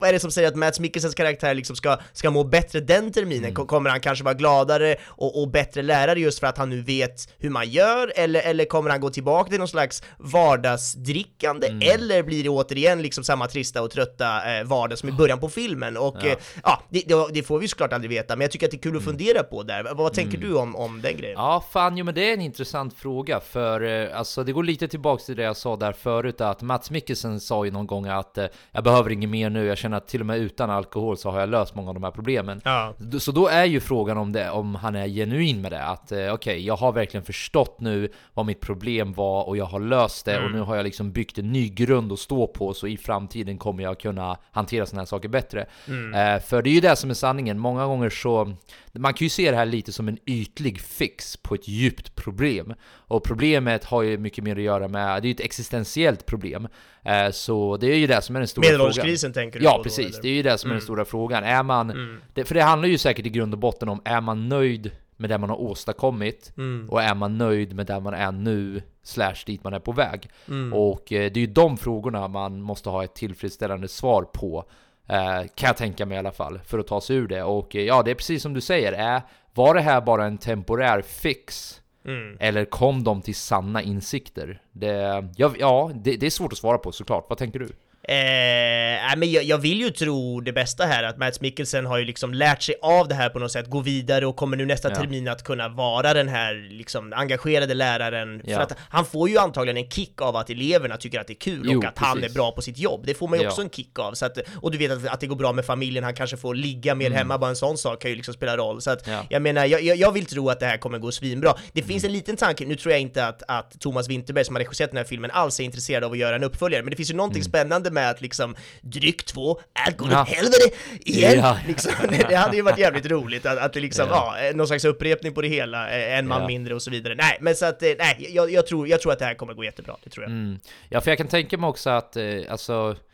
vad är det som säger att Mats Mikkelsens karaktär liksom ska, ska må bättre den terminen? Mm. Ko- Kommer han kanske vara gladare och, och bättre lärare just för att han nu vet hur man gör? Eller, eller kommer han gå tillbaka till någon slags vardagsdrickande? Mm. Eller blir det återigen liksom samma trista och trötta eh, vardag som i början på filmen? Och Ja. eh, ja det, det, får vi såklart aldrig veta, men jag tycker att det är kul att fundera på där. Vad, vad tänker Mm. du om, om den grejen? Ja, fan, jo men det är en intressant fråga för eh, alltså det går lite tillbaks till det jag sa där förut att Mats Mikkelsen sa ju någon gång att eh, jag behöver inget mer nu, jag känner att till och med utan alkohol så har jag löst många av de här problemen. Ja. Så då är ju frågan om, det, om han är genuin med det, att eh, okej, jag har verkligen förstått nu vad mitt problem var och jag har löst det och nu har jag liksom byggt en ny grund att stå på så i framtiden kommer jag kunna hantera sådana här saker bättre. Eh, för det är ju det som är sanningen, många gånger så, man kan ju se det här lite som en ytlig fix på ett djupt problem. Och problemet har ju mycket mer att göra med, det är ju ett existentiellt problem. Eh, så det är ju det som är den stora frågan. Medelålderskrisen tänker du Ja, på då, precis. eller? det är ju det som är den stora frågan. Är man... Det, för det handlar ju säkert i grund och botten om, är man nöjd med det man har åstadkommit? Och är man nöjd med där man är nu? Slash dit man är på väg? Och eh, det är ju de frågorna man måste ha ett tillfredsställande svar på. Eh, kan jag tänka mig i alla fall, för att ta sig ur det. Och ja, det är precis som du säger. Är, var det här bara en temporär fix? Mm. Eller kom de till sanna insikter? Det, ja, ja det, det är svårt att svara på såklart. Vad tänker du? Eh, men jag, jag vill ju tro det bästa här, att Mats Mikkelsen har ju liksom lärt sig av det här på något sätt, gå vidare och kommer nu nästa Ja. termin att kunna vara den här liksom engagerade läraren. Ja. För att han får ju antagligen en kick av att eleverna tycker att det är kul Jo, och att han är precis. bra på sitt jobb. Det får man ju Ja. också en kick av. Så att, och du vet att, att det går bra med familjen, han kanske får ligga mer hemma, bara en sån sak kan ju liksom spela roll. Så att Mm. Ja. jag menar, jag, jag, vill tro att det här kommer gå svinbra. Det finns en liten tanke, nu tror jag inte att, att Thomas Winterberg som har regisserat den här filmen alls är intresserad av att göra en uppföljare, men det finns ju någonting spännande med att liksom dryck två, alkohol Ja. åt helvete igen! Ja. Liksom, det, det hade ju varit jävligt roligt att, att det liksom, Ja. ja, någon slags upprepning på det hela, eh, en man Ja. mindre och så vidare. Nej, men så att, eh, nej, jag, jag, tror, jag tror att det här kommer gå jättebra, det tror jag. Mm. Ja, för jag kan tänka mig också att, eh, alltså...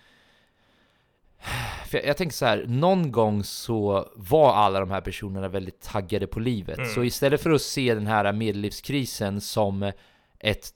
Jag, jag tänker så här, någon gång så var alla de här personerna väldigt taggade på livet. Mm. Så istället för att se den här medellivskrisen som ett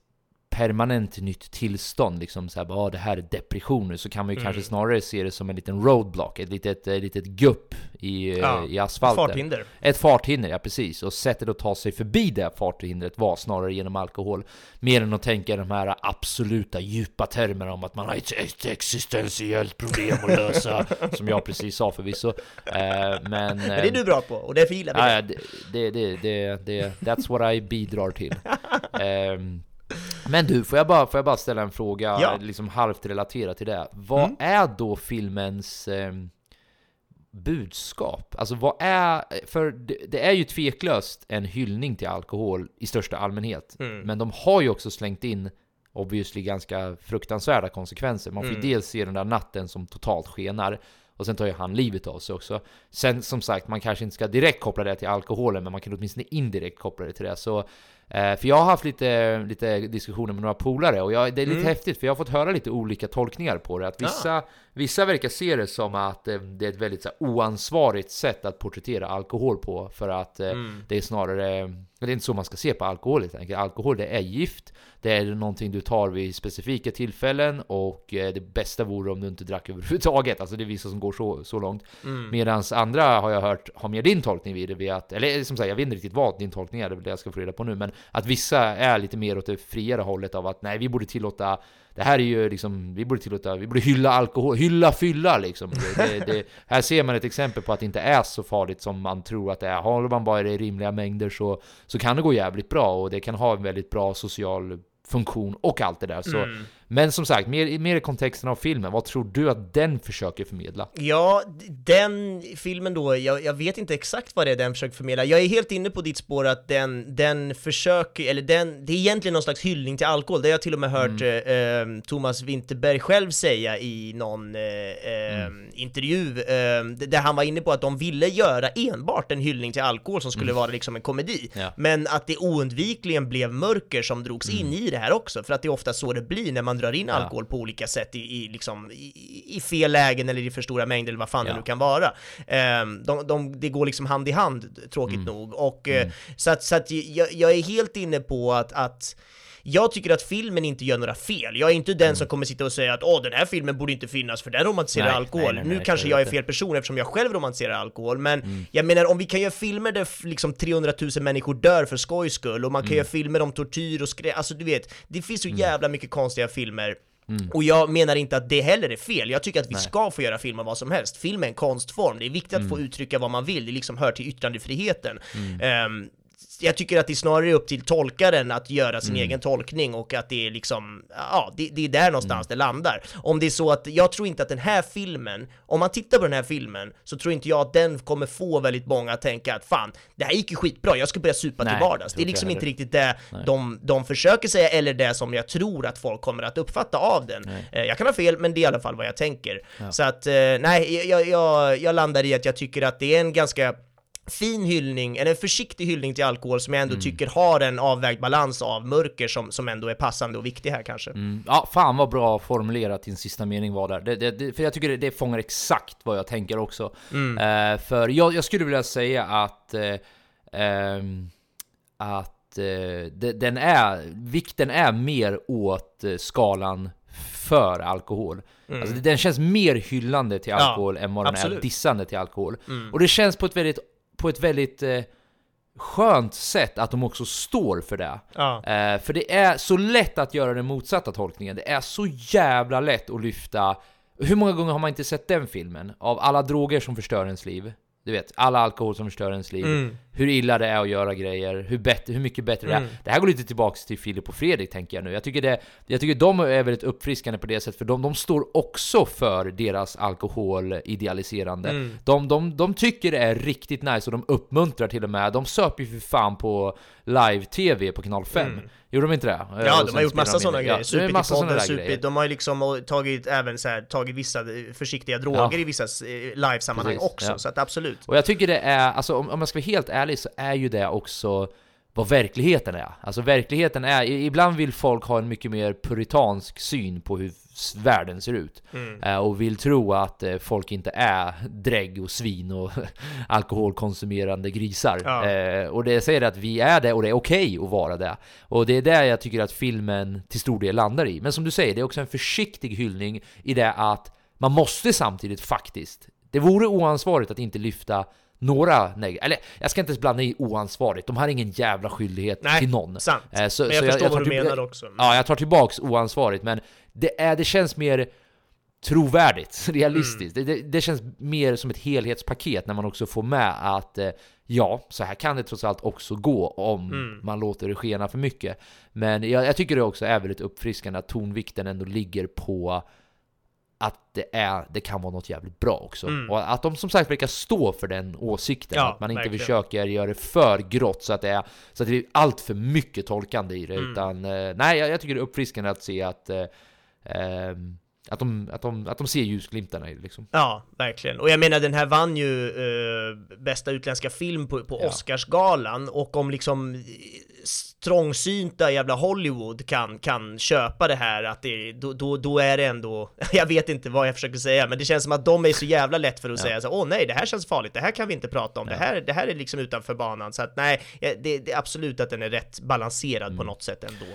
permanent nytt tillstånd, liksom så här, bara, "Ah, det här är depression nu, så kan man ju Mm. kanske snarare se det som en liten roadblock, ett litet, ett litet gupp i, eh, Ja, i asfalten. farthinder. Ett farthinder, ja precis. Och sättet att ta sig förbi det farthindret var snarare genom alkohol. Mer än att tänka de här absoluta djupa termerna om att man har ett, ett existentiellt problem att lösa. som jag precis sa förvisso. Eh, men, Men det är du bra på, och därför gillar vi Ja, det. ja, det, det, det, det, det, that's what I bidrar till. Men du, får jag, bara, får jag bara ställa en fråga, Ja. liksom halvt relaterat till det? Vad Mm. är då filmens ehm, budskap? Alltså vad är, för det, det är ju tveklöst en hyllning till alkohol i största allmänhet. Mm. Men de har ju också slängt in obviously ganska fruktansvärda konsekvenser. Man får ju Mm. dels se den där natten som totalt skenar och sen tar ju han livet av sig också. Sen som sagt, man kanske inte ska direkt koppla det till alkoholen, men man kan åtminstone indirekt koppla det till det. Så, eh, för jag har haft lite, lite diskussioner med några polare och jag, det är lite Mm. häftigt för jag har fått höra lite olika tolkningar på det. Att vissa, vissa verkar se det som att eh, det är ett väldigt så här, oansvarigt sätt att porträttera alkohol på för att eh, Mm. det är snarare det är inte så man ska se på alkohol helt enkelt. Alkohol det är gift, det är någonting du tar vid specifika tillfällen och eh, det bästa vore om du inte drack överhuvudtaget. Alltså det är vissa som går så, så långt. Mm. Medan andra har jag hört har mer din tolkning vid det, vid att, eller som sagt jag vet inte riktigt vad din tolkning är, det är det jag ska få reda på nu, men att vissa är lite mer åt det friare hållet av att nej vi borde tillåta det här är ju liksom, vi borde tillåta, vi borde hylla alkohol, hylla fylla liksom. Det, det, det, här ser man ett exempel på att det inte är så farligt som man tror att det är. Håller man bara det i rimliga mängder så, så kan det gå jävligt bra och det kan ha en väldigt bra social funktion och allt det där. Så, Mm. Men som sagt, mer, mer i kontexten av filmen, vad tror du att den försöker förmedla? Ja, den filmen då, jag, jag vet inte exakt vad det är den försöker förmedla. Jag är helt inne på ditt spår att den, den försöker, eller den, det är egentligen någon slags hyllning till alkohol. Det har jag till och med hört Mm. eh, eh, Thomas Winterberg själv säga i någon eh, eh, Mm. intervju, eh, där han var inne på att de ville göra enbart en hyllning till alkohol som skulle Mm. vara liksom en komedi. Ja. Men att det oundvikligen blev mörker som drogs in i det här också, för att det är ofta så det blir när man drar in Mm. Ja. alkohol på olika sätt i, i, liksom, i, i fel lägen eller i för stora mängder eller vad fan Ja. det nu kan vara. Ehm, de, de, det går liksom hand i hand, tråkigt Mm. nog. Och, eh, Så att, så att jag, jag är helt inne på att, att jag tycker att filmen inte gör några fel. Jag är inte den som kommer sitta och säga att åh, den här filmen borde inte finnas för den romantiserar Mm. Nej, alkohol. nej, nej, nu nej, kanske jag är fel person eftersom jag själv romantiserar alkohol, men Mm. jag menar om vi kan göra filmer där liksom 300 000 människor dör för skojs skull och man Mm. kan göra filmer om tortyr och skrä... Alltså du vet, det finns så jävla mycket konstiga filmer Mm. och jag menar inte att det heller är fel, jag tycker att vi ska få göra film om vad som helst. Film är en konstform, det är viktigt att Mm. få uttrycka vad man vill, det liksom hör till yttrandefriheten. Ehm, jag tycker att det snarare är upp till tolkaren att göra sin Mm. egen tolkning och att det är liksom, ja, det, det är där någonstans Mm. det landar. Om det är så att, jag tror inte att den här filmen, om man tittar på den här filmen, så tror inte jag att den kommer få väldigt många att tänka att fan, det här gick ju skitbra, jag ska börja supa Nej, till vardags. Det är liksom inte riktigt det Nej. de, de försöker säga, eller det som jag tror att folk kommer att uppfatta av den. Nej. Eh, Jag kan ha fel, men det är i alla fall vad jag tänker. Ja. Så att, eh, nej, jag, jag, jag landar i att jag tycker att det är en ganska fin hyllning, eller en försiktig hyllning till alkohol som jag Mm. ändå tycker har en avvägd balans av mörker som, som ändå är passande och viktig här kanske. Mm. Ja, fan vad bra formulerat din sista mening var där. Det, det, det, för jag tycker det, det fångar exakt vad jag tänker också. Mm. Eh, för jag, jag skulle vilja säga att... Eh, ehm, att eh, den är... Vikten är mer åt skalan för alkohol. Mm. Alltså, den känns mer hyllande till Ja, alkohol än vad den är absolut. dissande till alkohol. Mm. Och det känns på ett väldigt, på ett väldigt eh, skönt sätt att de också står för det. Ja. Eh, för det är så lätt att göra den motsatta tolkningen. Det är så jävla lätt att lyfta... Hur många gånger har man inte sett den filmen? Av alla droger som förstör ens liv. Du vet, alla alkohol som förstör ens liv. Mm. Hur illa det är att göra grejer, hur, bättre, hur mycket bättre det Mm. är. Det här går lite tillbaks till Filip och Fredrik tänker jag nu. Jag tycker, det, jag tycker de är väldigt uppfriskande på det sättet, för de, de står också för deras alkoholidealiserande. Mm. De, de, de tycker det är riktigt nice och de uppmuntrar till och med. De söp ju för fan på live-tv på kanal 5. Mm. Gjorde de inte det? Ja, de har gjort massa sådana det. grejer. Ja, det supit massa podden, supit. grejer. De har ju liksom tagit även så här, tagit vissa eh, försiktiga droger Ja. i vissa eh, live-sammanhang också, ja. så att absolut. Och jag tycker det är, alltså om, om man ska vara helt ärlig så är ju det också vad verkligheten är. Alltså verkligheten är, ibland vill folk ha en mycket mer puritansk syn på hur världen ser ut. Mm. Eh, och vill tro att eh, folk inte är drägg och svin och alkoholkonsumerande grisar. Ja. Eh, och det säger att vi är det och det är okej att vara det. Och det är där jag tycker att filmen till stor del landar i. Men som du säger, det är också en försiktig hyllning i det att man måste samtidigt faktiskt, det vore oansvarigt att inte lyfta några negativa, eller jag ska inte blanda i oansvarigt, de har ingen jävla skyldighet Nej, till någon. sant. Eh, så- Men jag så förstår vad tar du till- menar också. Ja, jag tar tillbaks oansvarigt, men det, är, det känns mer trovärdigt, realistiskt. Mm. Det, det, det känns mer som ett helhetspaket när man också får med att eh, ja, så här kan det trots allt också gå om Mm. man låter det skena för mycket. Men jag, jag tycker det också är väldigt uppfriskande att tonvikten ändå ligger på att det, är, det kan vara något jävligt bra också. Mm. Och att de som sagt verkar stå för den åsikten. Ja, att man inte verkligen. försöker göra det för grått så att det, är, så att det blir allt för mycket tolkande i det. Mm. Utan eh, nej, jag, jag tycker det är uppfriskande att se att eh, ehm, att de, att, de, att de ser ljusglimtarna i det liksom. Ja, verkligen. Och jag menar den här vann ju eh, bästa utländska film på, på Ja. Oscarsgalan och om liksom eh, trångsynta jävla Hollywood kan, kan köpa det här att det, då, då, då är det ändå, jag vet inte vad jag försöker säga, men det känns som att de är så jävla lätt för att Ja. säga så åh nej, det här känns farligt, det här kan vi inte prata om, det, här, det här är liksom utanför banan, så att nej, eh, det, det är absolut att den är rätt balanserad Mm. på något sätt ändå.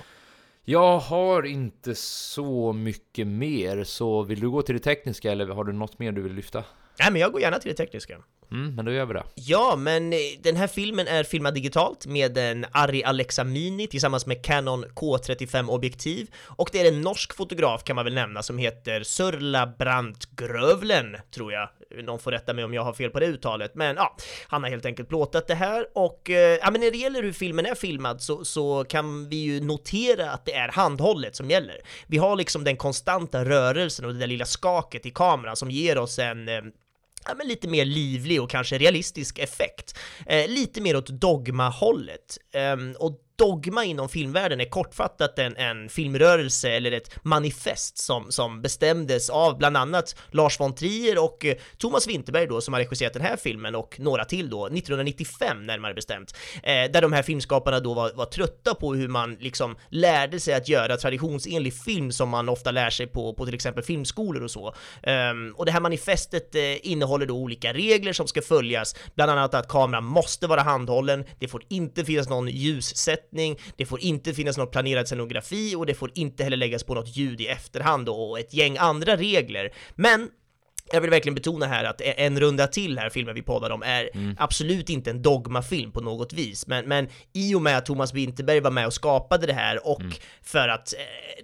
Jag har inte så mycket mer, så vill du gå till det tekniska eller har du något mer du vill lyfta? Nej, men jag går gärna till det tekniska. Mm, men då gör vi det. Ja, men eh, den här filmen är filmad digitalt med en Arri Alexa Mini tillsammans med Canon K35 objektiv och det är en norsk fotograf kan man väl nämna som heter Sörla Brandt Grövlen, tror jag. Någon får rätta mig om jag har fel på det uttalet, men ja, han har helt enkelt plåtat det här och eh, ja, men när det gäller hur filmen är filmad så, så kan vi ju notera att det är handhållet som gäller. Vi har liksom den konstanta rörelsen och det där lilla skaket i kameran som ger oss en eh, ja, men lite mer livlig och kanske realistisk effekt. Eh, lite mer åt dogmahållet. Eh, och dogma inom filmvärlden är kortfattat en, en filmrörelse eller ett manifest som, som bestämdes av bland annat Lars von Trier och eh, Thomas Winterberg då som har regisserat den här filmen och några till då, 1995 närmare bestämt. Eh, där de här filmskaparna då var, var trötta på hur man liksom lärde sig att göra traditionsenlig film som man ofta lär sig på, på till exempel filmskolor och så. Ehm, och det här manifestet eh, innehåller då olika regler som ska följas, bland annat att kameran måste vara handhållen, det får inte finnas någon ljussättning, det får inte finnas någon planerad scenografi och det får inte heller läggas på något ljud i efterhand och ett gäng andra regler. Men jag vill verkligen betona här att En runda till här, filmen vi poddar om, är Mm. absolut inte en dogmafilm på något vis, men, men i och med att Thomas Winterberg var med och skapade det här och Mm. för att eh,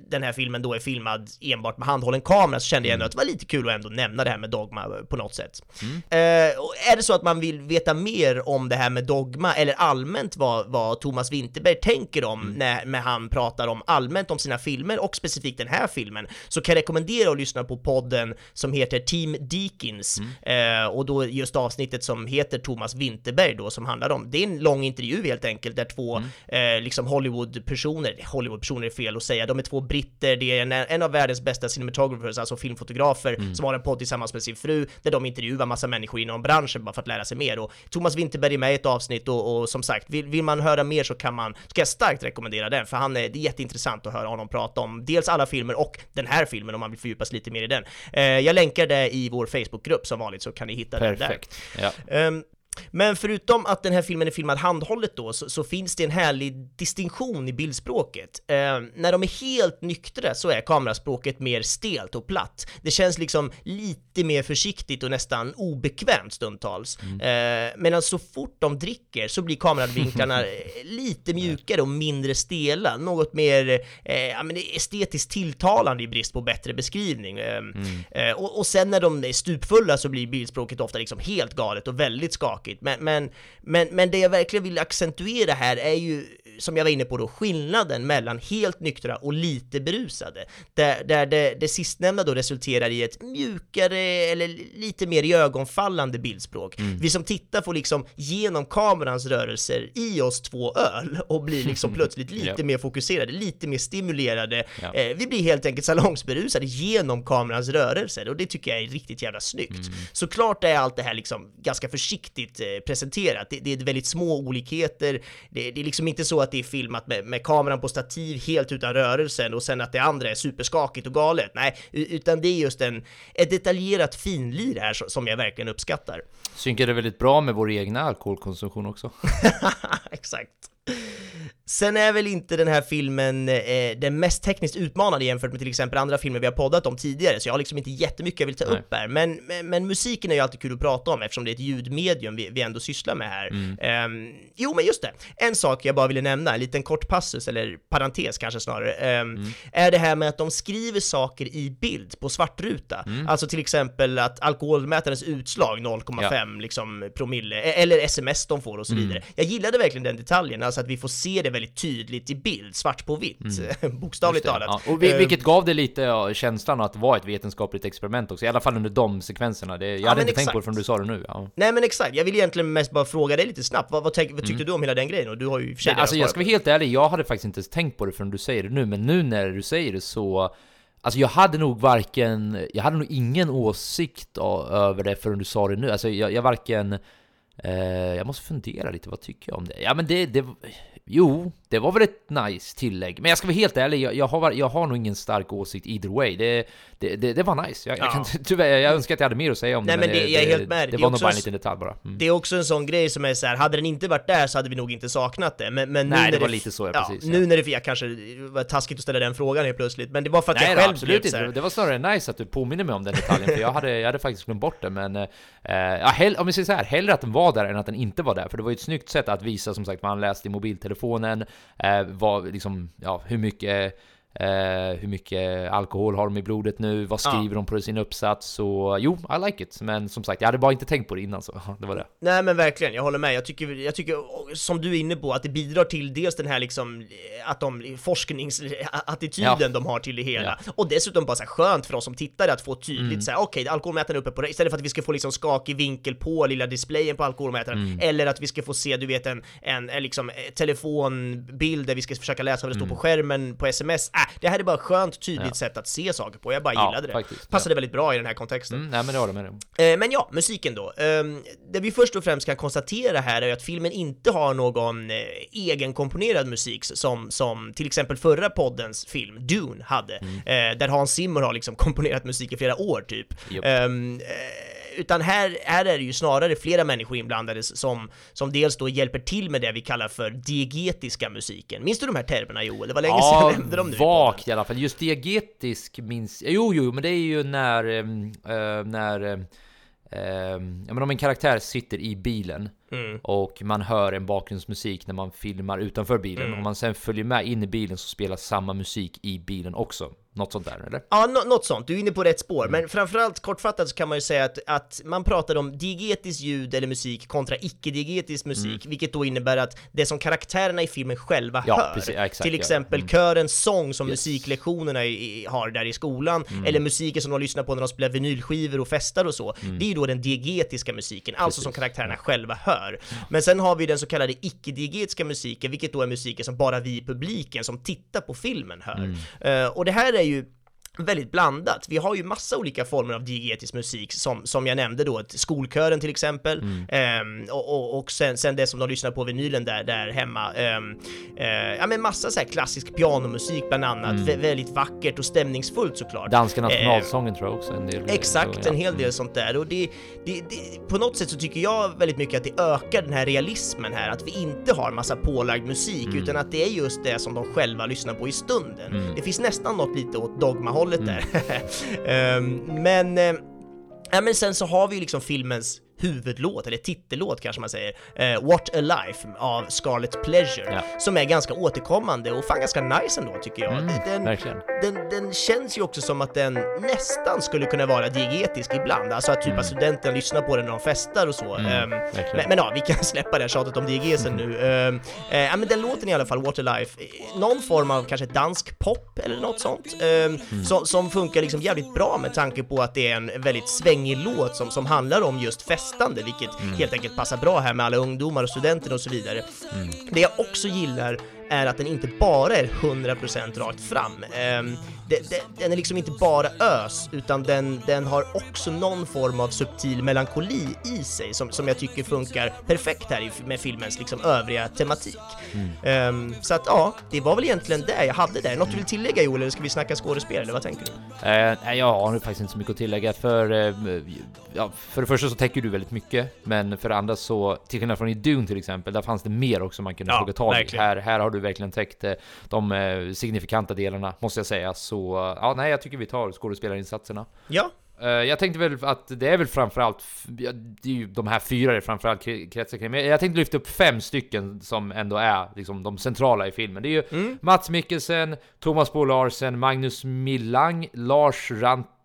den här filmen då är filmad enbart med handhållen kamera så kände jag ändå Mm. att det var lite kul att ändå nämna det här med dogma eh, på något sätt. Eh, och är det så att man vill veta mer om det här med dogma eller allmänt vad, vad Thomas Winterberg tänker om Mm. när, när han pratar om allmänt om sina filmer och specifikt den här filmen så kan jag rekommendera att lyssna på podden som heter Team Deakins Mm. eh, och då just avsnittet som heter Thomas Winterberg då som handlar om, det är en lång intervju helt enkelt där två Mm. eh, liksom Hollywood-personer, Hollywood-personer är fel att säga, de är två britter, det är en, en av världens bästa cinematographers, alltså filmfotografer, Mm. som har en podd tillsammans med sin fru där de intervjuar massa människor inom branschen bara för att lära sig mer och Thomas Winterberg är med i ett avsnitt och, och som sagt, vill, vill man höra mer så kan man, ska jag starkt rekommendera den, för han är, det är jätteintressant att höra honom prata om dels alla filmer och den här filmen om man vill fördjupa sig lite mer i den. Eh, jag länkar det i vår Facebookgrupp som vanligt så kan ni hitta den där. Perfekt. Ja. Ehm, men förutom att den här filmen är filmad handhållet då, så, så finns det en härlig distinktion i bildspråket. Ehm, när de är helt nyktra så är kameraspråket mer stelt och platt. Det känns liksom lite mer försiktigt och nästan obekvämt stundtals. Ehm, medan så fort de dricker så blir kameravinklarna eh, lite mjukare och mindre stela, något mer eh, ja, men estetiskt tilltalande i brist på bättre beskrivning. Ehm, eh, och, och sen när de är stupfulla så blir bildspråket ofta liksom helt galet och väldigt skakigt. Men, men, men, men det jag verkligen vill accentuera här är ju, som jag var inne på då, skillnaden mellan helt nyktra och lite berusade. Där, där det, det sistnämnda då resulterar i ett mjukare eller lite mer iögonfallande bildspråk. Vi som tittar får liksom genom kamerans rörelser i oss två öl och blir liksom plötsligt lite Ja. mer fokuserade, lite mer stimulerade. Ja. Eh, vi blir helt enkelt salongsberusade genom kamerans rörelser och det tycker jag är riktigt jävla snyggt. Såklart är allt det här liksom ganska försiktigt eh, presenterat. Det, det är väldigt små olikheter. Det, det är liksom inte så att det är filmat med, med kameran på stativ helt utan rörelsen och sen att det andra är superskakigt och galet. Nej, utan det är just en, ett detaljerat finlir här som- som jag verkligen uppskattar. Synkar det väldigt bra med vår egna alkoholkonsumtion också. Exakt. Sen är väl inte den här filmen eh, den mest tekniskt utmanande jämfört med till exempel andra filmer vi har poddat om tidigare, så jag har liksom inte jättemycket jag vill ta Nej. upp här. Men, men, men musiken är ju alltid kul att prata om eftersom det är ett ljudmedium vi, vi ändå sysslar med här. Ehm, jo, men just det. En sak jag bara ville nämna, en liten kort passus, eller parentes kanske snarare, ehm, är det här med att de skriver saker i bild på svartruta. Alltså till exempel att alkoholmätarens utslag 0,5 liksom promille, e- eller sms de får och så vidare. Jag gillade verkligen den detaljen, alltså att vi får se det väldigt tydligt i bild, svart på vitt, bokstavligt Just det. talat. Ja, och Ehm, vilket gav det lite ja, känslan att vara ett vetenskapligt experiment också, i alla fall under de sekvenserna. Det, jag hade men inte tänkt på det exakt. förrän du sa det nu. Ja. Nej men exakt, jag vill egentligen mest bara fråga dig lite snabbt, vad, vad, tänk, vad tyckte du om hela den grejen? Och du har ju Nej, alltså jag ska vara det. helt ärlig, jag hade faktiskt inte tänkt på det förrän du säger det nu, men nu när du säger det så... Alltså jag hade nog varken, jag hade nog ingen åsikt över det förrän du sa det nu. Alltså jag, jag varken... Eh, jag måste fundera lite, vad tycker jag om det? Ja men det, det... Jo, det var väl ett nice tillägg. Men jag ska vara helt ärlig, jag, jag, har, jag har nog ingen stark åsikt either way. Det, det, det, det var nice. Jag, jag, Ja. kan, tyvärr, jag önskar att jag hade mer att säga om Nej, det, men det- jag är helt med. Det, Det var nog bara en en- liten detalj bara. Mm. Det är också en sån grej som är så här, hade den inte varit där så hade vi nog inte saknat det. Men, men nu Nej, det när var lite så, ja, precis, Nu när det, jag kanske, det var taskigt att ställa den frågan helt plötsligt, men det var för att Nej jag själv absolut blev så inte. här, Det var snarare nice att du påminner mig om den detaljen, för jag hade, jag hade faktiskt glömt bort det, men... Eh, ja, hell, om vi säger så här, hellre att den var där än att den inte var där, för det var ju ett snyggt sätt att visa som sagt vad han läste i mobiltelefonen, eh, vad, liksom, ja, hur mycket... Eh, hur mycket alkohol har de i blodet nu? Vad Ja. skriver de på sin uppsats? Så jo, I like it. Men som sagt, jag hade bara inte tänkt på det innan så det var det. Nej men verkligen, jag håller med. Jag tycker, jag tycker som du är inne på, att det bidrar till dels den här liksom, eh, att de, forskningsattityden Ja. de har till det hela. Och dessutom bara så här skönt för oss som tittare att få tydligt Mm. så här, okej, alkoholmätaren är uppe på det, istället för att vi ska få liksom skakig vinkel på lilla displayen på alkoholmätaren, Mm. eller att vi ska få se, du vet, en, en, en liksom eh, telefonbild där vi ska försöka läsa vad det står på skärmen på sms. Äh, det här är bara ett skönt, tydligt Mm. Ja. sätt att se saker på. Jag bara Ja, gillade det. faktiskt, Passade väldigt bra i den här kontexten. Mm, nej men det håller jag med om. Eh, Men ja, musiken då. Ehm, Det vi först och främst kan konstatera här är att filmen inte har någon eh, egenkomponerad musik som, som till exempel förra poddens film, Dune, hade. Eh, Där Hans Zimmer har liksom komponerat musik i flera år typ. Japp. Utan här, här är det ju snarare flera människor inblandade som, som dels då hjälper till med det vi kallar för diegetiska musiken. Minns du de här termerna Joel? Det var länge sedan jag nämnde dem nu. vagt i alla fall. Just diegetisk minns... Jo, jo, men det är ju när... eh, när... ehm, ja, men om en karaktär sitter i bilen Mm. och man hör en bakgrundsmusik när man filmar utanför bilen. Mm. Om man sen följer med in i bilen så spelas samma musik i bilen också. Något sånt där, eller? Ja, nå- något sånt. Du är inne på rätt spår. Men framförallt kortfattat så kan man ju säga att, att man pratar om diegetiskt ljud eller musik kontra icke-diegetisk musik, vilket då innebär att det som karaktärerna i filmen själva Ja, hör, precis. Ja, exakt, till ja. exempel Mm. körens sång som Yes. musiklektionerna i, har där i skolan, Mm. eller musiken som de lyssnar på när de spelar vinylskivor och festar och så, Mm. det är ju då den diegetiska musiken, alltså som karaktärerna själva hör. Men sen har vi den så kallade icke-diegetiska musiken, vilket då är musiken som bara vi i publiken som tittar på filmen hör. Mm. Eh, och det här är ju väldigt blandat. Vi har ju massa olika former av diegetisk musik som, som jag nämnde då, skolkören till exempel, Mm. ehm, och, och, och sen, sen det som de lyssnar på vinylen där, där hemma. ehm, eh, ja men massa så här klassisk pianomusik bland annat, Mm. Vä- väldigt vackert och stämningsfullt såklart. Danska Eh, nationalsången tror jag också en del. Exakt, en hel del sånt där. Och det, det, det, på något sätt så tycker jag väldigt mycket att det ökar den här realismen här, att vi inte har massa pålagd musik, Mm. utan att det är just det som de själva lyssnar på i stunden. Mm. Det finns nästan något lite åt dogmahållet där. Ehm, men, eh, ja, men sen så har vi ju liksom filmens huvudlåt, eller titellåt kanske man säger, eh, What a Life av Scarlet Pleasure, Ja. som är ganska återkommande och fan ganska nice ändå tycker jag. Mm, den, den, den känns ju också som att den nästan skulle kunna vara diegetisk ibland, alltså att typ att studenten lyssnar på den när de festar och så. Mm, verkligen. men, men ja, vi kan släppa det här tjatet om diegesen nu. Ehm, eh, ja, men den låten i alla fall, What a Life, någon form av kanske dansk pop eller något sånt, Mm. som, som funkar liksom jävligt bra med tanke på att det är en väldigt svängig låt som, som handlar om just festande, vilket Mm. helt enkelt passar bra här med alla ungdomar och studenter och så vidare. Det jag också gillar är att den inte bara är 100% rakt fram. Ehm, det, det, den är liksom inte bara ös, utan den, den har också någon form av subtil melankoli i sig som, som jag tycker funkar perfekt här i, med filmens liksom övriga tematik. Ehm, så att ja, det var väl egentligen det jag hade där. Något du vill tillägga Joel, eller ska vi snacka skådespel, eller vad tänker du? Eh, nej, jag har faktiskt inte så mycket att tillägga för... Eh, ja, för det första så täcker du väldigt mycket, men för det andra så, till skillnad från i Dune till exempel, där fanns det mer också man kunde Ja, hugga tag i. Här, här har du verkligen täckt eh, de signifikanta delarna, måste jag säga. Så ja, nej, jag tycker vi tar skådespelarinsatserna. Ja, Eh, jag tänkte väl att det är väl framförallt, det är ju de här fyra det framförallt kre- kretsar kring. Men jag tänkte lyfta upp fem stycken som ändå är liksom de centrala i filmen. Det är ju Mm. Mats Mikkelsen, Thomas Bo Larsen, Magnus Millang, Lars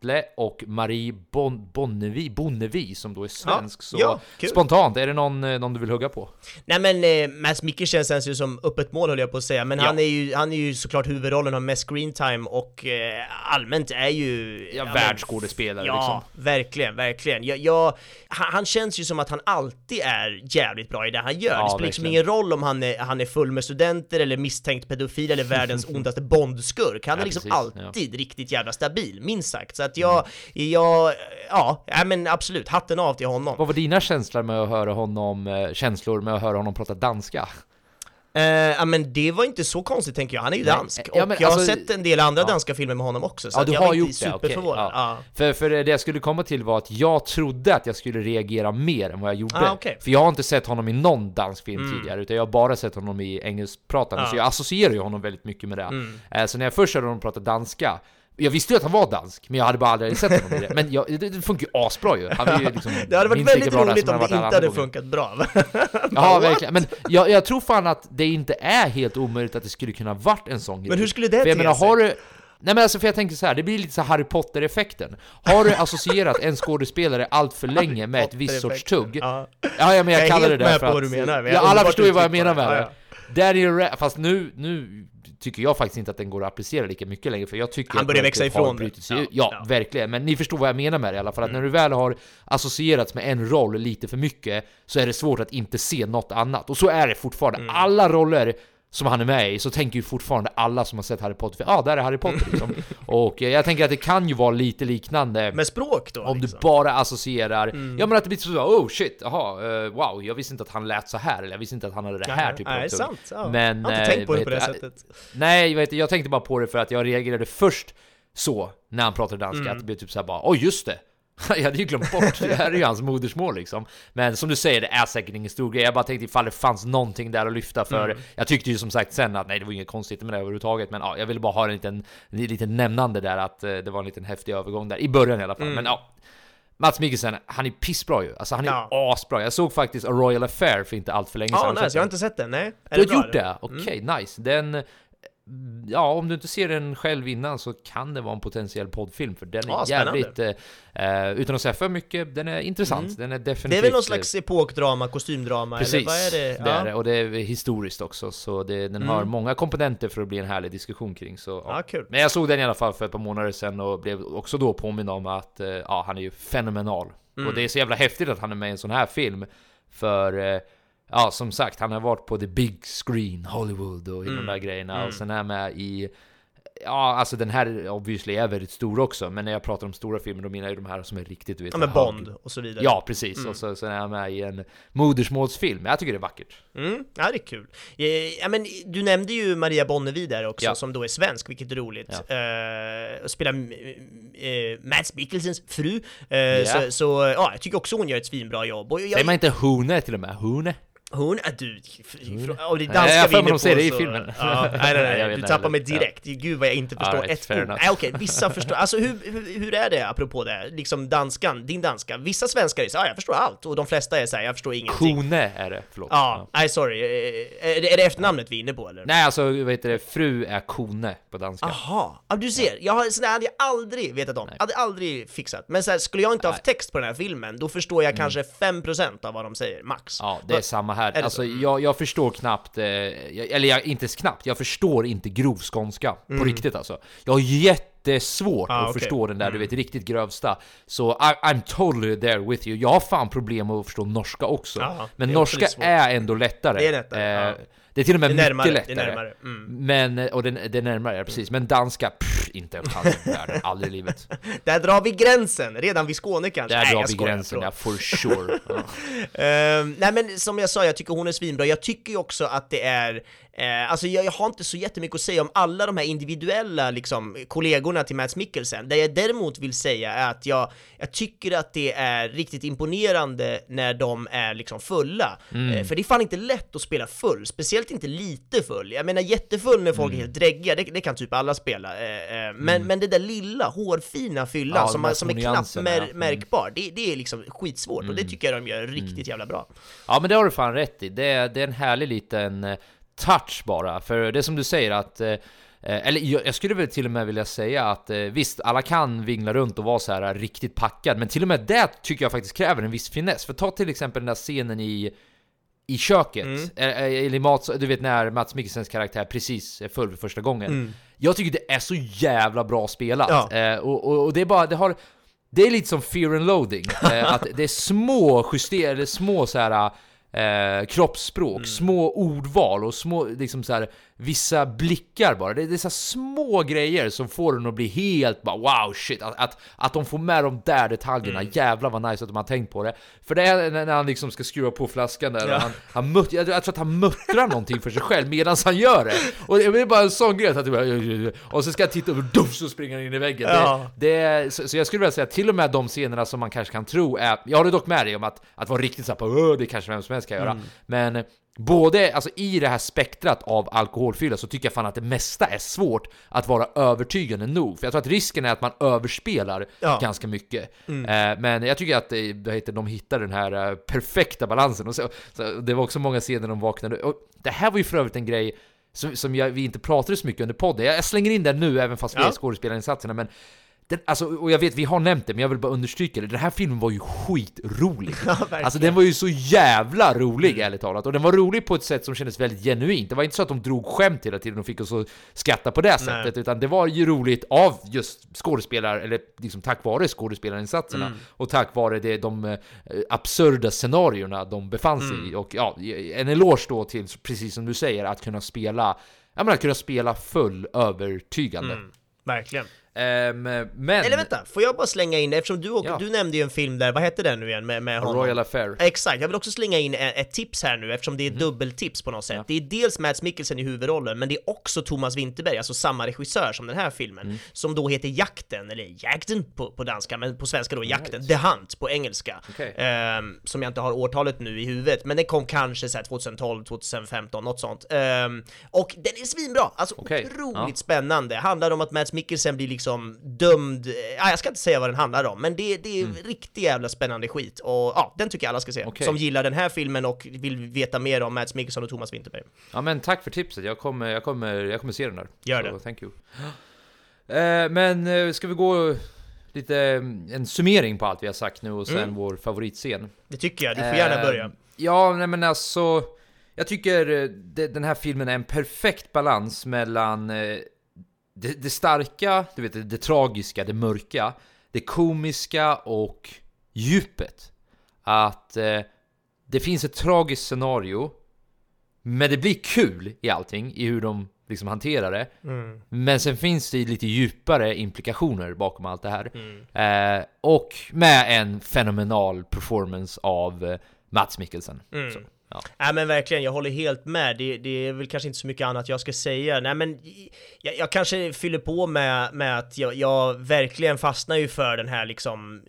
Rantle och Marie bon Bonnevi, Bonnevi som då är svensk. så ja, spontant, är det någon, eh, någon du vill hugga på? Nej men eh, Mads Mikkelsen känns ju som öppet mål höll jag på att säga, men Ja. han, är ju, han är ju såklart huvudrollen, har mest screentime och eh, allmänt är ju... Ja, men- världsskådespelare Ja, liksom. verkligen, verkligen. Jag, jag, han, han känns ju som att han alltid är jävligt bra i det han gör. Ja, det spelar liksom ingen roll om han är, han är full med studenter eller misstänkt pedofil eller världens ondaste bondskurk. Han är Ja, liksom precis, ja. alltid riktigt jävla stabil, minst sagt. Så att jag, jag, ja, ja men absolut, hatten av till honom. Vad var dina känslor med att höra honom, eh, känslor med att höra honom prata danska? Eh, ja men det var inte så konstigt tänker jag, han är ju Nej, dansk. ja, och jag har alltså- sett en del andra Ja. danska filmer med honom också, så Ja, att du jag har var gjort inte superförvånad. Ja. Ja. För, för det jag skulle komma till var att jag trodde att jag skulle reagera mer än vad jag gjorde. Ah, okej. För jag har inte sett honom i någon dansk film Mm. tidigare, utan jag har bara sett honom i engelskpratande, Ja. så jag associerar ju honom väldigt mycket med det. Mm. Eh, Så när jag först hörde honom prata danska, jag visste ju att han var dansk, men jag hade bara aldrig sett honom i det. Men jag, det, det funkar ju asbra ju. Han är ju liksom Det hade varit väldigt där roligt om det inte hade gånger. funkat bra. Ja, verkligen. Men jag, jag tror fan att det inte är helt omöjligt att det skulle kunna varit en sån grej. Men hur skulle det jag te menar, sig? har du... Nej men alltså för jag tänker så här, det blir lite så Harry Potter-effekten. Har du associerat en skådespelare allt för länge med ett visst sorts tugg? Ja. Ja, men jag, Jag är kallar det helt där med för på att... vad du menar, men ja, jag alla förstår ju vad jag menar med det. Daniel Ra- fast nu, nu tycker jag faktiskt inte att den går att applicera lika mycket längre, för jag tycker Han att börjar verkligen växa har ifrån det. Ja, ja. verkligen. Men ni förstår vad jag menar med det i alla fall, att Mm. när du väl har associerats med en roll lite för mycket, så är det svårt att inte se något annat. Och så är det fortfarande. Mm. Alla roller som han är med i, så tänker ju fortfarande alla som har sett Harry Potter, ja, ah, där är Harry Potter liksom. Och eh, jag tänker att det kan ju vara lite liknande Med språk då? om liksom. du bara associerar, Mm. ja men att det blir så oh shit, jaha, eh, wow, jag visste inte att han lät så här eller jag visste inte att han hade det här Nej, typen nej, av tugg. sant, ja. Men, Jag har inte eh, tänkt på det på det sättet. Nej, jag, vet, jag tänkte bara på det för att jag reagerade först så när han pratade danska, Mm. att det blev typ såhär bara, oj just det! jag hade ju glömt bort, det här är ju hans modersmål liksom. Men som du säger, det är säkert ingen stor grej. Jag bara tänkte ifall det fanns någonting där att lyfta för Mm. jag tyckte ju som sagt sen att nej, det var inget konstigt med det överhuvudtaget. Men ja, jag ville bara ha en liten, en liten nämnande där att eh, det var en liten häftig övergång där i början i alla fall. Mm. Men ja. Mats Mikkelsen, han är pissbra ju. Alltså han är Ja. asbra. Jag såg faktiskt A Royal Affair för inte allt för länge sedan. Ja, nice. Jag har inte sett den, nej. Är Du har gjort det? Okej, Mm. nice. Den... Ja, om du inte ser den själv innan så kan det vara en potentiell poddfilm för den är Ja, jävligt... Eh, utan att säga för mycket, den är intressant. Mm. Den är definitivt... Det är väl någon slags epokdrama, kostymdrama, Precis, eller vad är det? det ja. är det. Och det är historiskt också, så det, den har Mm. många komponenter för att bli en härlig diskussion kring. Så, Ja, kul. Men jag såg den i alla fall för ett par månader sedan och blev också då påmind om att eh, ja, han är ju fenomenal. Mm. Och det är så jävla häftigt att han är med i en sån här film. För, eh, ja som sagt, han har varit på the big screen, Hollywood och Mm. de där grejerna. Mm. Och sen är han med i Ja, alltså den här obviously är väldigt stor också, men när jag pratar om stora filmer då menar jag de här som är riktigt, du vet Ja, men Bond och så vidare. Ja, precis. Mm. Och så, så är han med i en modersmålsfilm. Jag tycker det är vackert. Mm, ja det är kul. Eh, Ja, men du nämnde ju Maria Bonnevie där också, Ja. som då är svensk, vilket är roligt. Eh, och spelar eh, Mads Mikkelsens fru. Eh, Så, så ja, jag tycker också hon gör ett svinbra jobb. Och jag, Säger man inte hone till och med? Hone? Hon, är du, och det är Nej, danska jag vi är inne på, säger det i filmen. Ja, nej, nej, nej, vet du tappar mig direkt. Gud vad jag inte förstår Alright, ett ord. Nej okej, vissa förstår, alltså hur, hur, hur är det apropå det, liksom danskan, din danska? Vissa svenskar är så ja jag förstår allt, och de flesta är så här, jag förstår ingenting. Kone är det, förlåt. Ja, nej sorry, Eh, är det, är det efternamnet vi är inne på eller? Nej, alltså vad heter det? Fru är kone på danska. Aha, ja, du ser, jag har, sådär hade jag aldrig vetat om, hade aldrig fixat. Men så här, skulle jag inte haft text på den här filmen, då förstår jag kanske 5% av vad de säger, max. Mm. Ja, det är samma här. Alltså, så? Mm. jag, jag förstår knappt, eh, eller jag, inte knappt, jag förstår inte grovskånska på Mm. riktigt alltså. Jag har jättesvårt Ah, att okej. förstå den där, du Mm. vet, riktigt grövsta. Så I, I'm totally there with you. Jag har fan problem med att förstå norska också. Ja, Men norska är ändå lättare. Det är lättare, ja. Det är till och med Det närmare, mycket det är lättare. närmare, mm. Men, och det, det är närmare, ja, precis. Men danska, pff, inte en chans i världen. Aldrig i livet. Där drar vi gränsen, redan vid Skåne kanske. Där Nej, drar vi skojar, gränsen, ja, for sure. Ehm, nej men som jag sa, jag tycker hon är svinbra. Jag tycker ju också att det är, eh, alltså jag, jag har inte så jättemycket att säga om alla de här individuella liksom, kollegorna till Mads Mikkelsen. Det jag däremot vill säga är att jag, jag tycker att det är riktigt imponerande när de är liksom fulla. Mm. Eh, för det är fan inte lätt att spela full, speciellt inte lite full. Jag menar jättefull när folk är helt dräggiga, det, det kan typ alla spela. Eh, eh, men, men det där lilla, hårfina fyllan Ja, som, som är knappt mär. Mm. märkbar, det, det är liksom skitsvårt och det tycker jag de gör riktigt Mm. jävla bra. Ja men det har du fan rätt i, det är, det är en härlig liten eh, touch bara, för det som du säger att eh, eh, eller jag, skulle väl till och med vilja säga att eh, visst, alla kan vingla runt och vara så här riktigt packad, men till och med det tycker jag faktiskt kräver en viss finess. För ta till exempel den där scenen i i köket, Mm. eller i mat, du vet när Mats Mikkelsens karaktär precis är full för första gången. Mm. Jag tycker det är så jävla bra spelat. Ja. Eh, och, och, och det är bara, det har det är lite som fear and loading, eh, att det är små justerade, små så här eh, kroppsspråk, Mm. små ordval och små liksom så här vissa blickar bara. Det, det är så här små grejer som får den att bli helt bara wow shit, att, att, att de får med de där detaljerna, Mm. jävlar vad nice att de har tänkt på det. För det är när han liksom ska skruva på flaskan där, Ja. och han, han mut, jag, tror att han muttrar någonting för sig själv medan han gör det. Och det är bara en sån grej att det bara, och så ska jag titta och duff så springer han in i väggen. Ja. Det, det så, så jag skulle vilja säga till och med de scenerna som man kanske kan tro är, jag håller dock med dig om att, att vara riktigt såhär på "Åh, det kanske vem som helst kan göra. Mm. Men både, alltså i det här spektrat av alkoholfylla så tycker jag fan att det mesta är svårt att vara övertygande nog. För jag tror att risken är att man överspelar Ja. ganska mycket. Mm. Eh, men jag tycker att eh, vad heter, de hittar den här eh, perfekta balansen. Och så, så, det var också många scener de vaknade. Och det här var ju för övrigt en grej som, som jag, vi inte pratade så mycket under podden. Jag, jag slänger in den nu även fast vi Ja. är skådespelarinsatserna. Men den, alltså, och jag vet, vi har nämnt det, men jag vill bara understryka det. Den här filmen var ju skitrolig. Ja, verkligen. Mm. alltså den var ju så jävla rolig ärligt talat. Och den var rolig på ett sätt som kändes väldigt genuint. Det var inte så att de drog skämt hela tiden och fick oss att skratta på det Nej. sättet. Utan det var ju roligt av just skådespelare, eller liksom tack vare skådespelarinsatserna. Mm. Och tack vare det, de eh, absurda scenarierna de befann sig Mm. i. Och ja, en eloge då till, precis som du säger, att kunna spela, jag menar, kunna spela full övertygande. Mm, verkligen. Ehm, men... Eller vänta, får jag bara slänga in, eftersom du, och, Ja. du nämnde ju en film där, vad hette den nu igen med, med honom? Royal Affair. Exakt, jag vill också slänga in ett, ett tips här nu eftersom det är dubbeltips på något sätt. Det är dels Mads Mikkelsen i huvudrollen, men det är också Thomas Winterberg, alltså samma regissör som den här filmen, Mm. som då heter Jakten, eller Jakten på, på danska, men på svenska då Jakten, The Hunt på engelska. Okej. Ehm, som jag inte har årtalet nu i huvudet, men den kom kanske så här 2012, 2015, något sånt. Ehm, och den är svinbra, alltså Okej, otroligt ja. spännande. Handlar om att Mads Mikkelsen blir liksom dömd, ja, jag ska inte säga vad den handlar om, men det, det är Mm. riktigt jävla spännande skit. Och ja, den tycker jag alla ska se. Okej. Som gillar den här filmen och vill veta mer om Mads Mikkelsen och Thomas Winterberg. Ja men tack för tipset, jag kommer, jag kommer, jag kommer se den där. Gör Så, det. Thank you. Eh, men eh, ska vi gå lite, mm, en summering på allt vi har sagt nu och sen Mm. vår favoritscen. Det tycker jag, du får gärna Eh, börja. Ja, nej men alltså Jag tycker eh, den här filmen är en perfekt balans mellan eh, det, det starka, du vet det, det tragiska, det mörka Det komiska och djupet Att eh, det finns ett tragiskt scenario Men det blir kul i allting, i hur de liksom hanterar det Mm. Men sen finns det lite djupare implikationer bakom allt det här Mm. eh, Och med en fenomenal performance av eh, Mats Mikkelsen Mm. Ja. Nej men verkligen, jag håller helt med. Det, det är väl kanske inte så mycket annat jag ska säga. Nej men jag, jag kanske fyller på med, med att jag, jag verkligen fastnar ju för den här liksom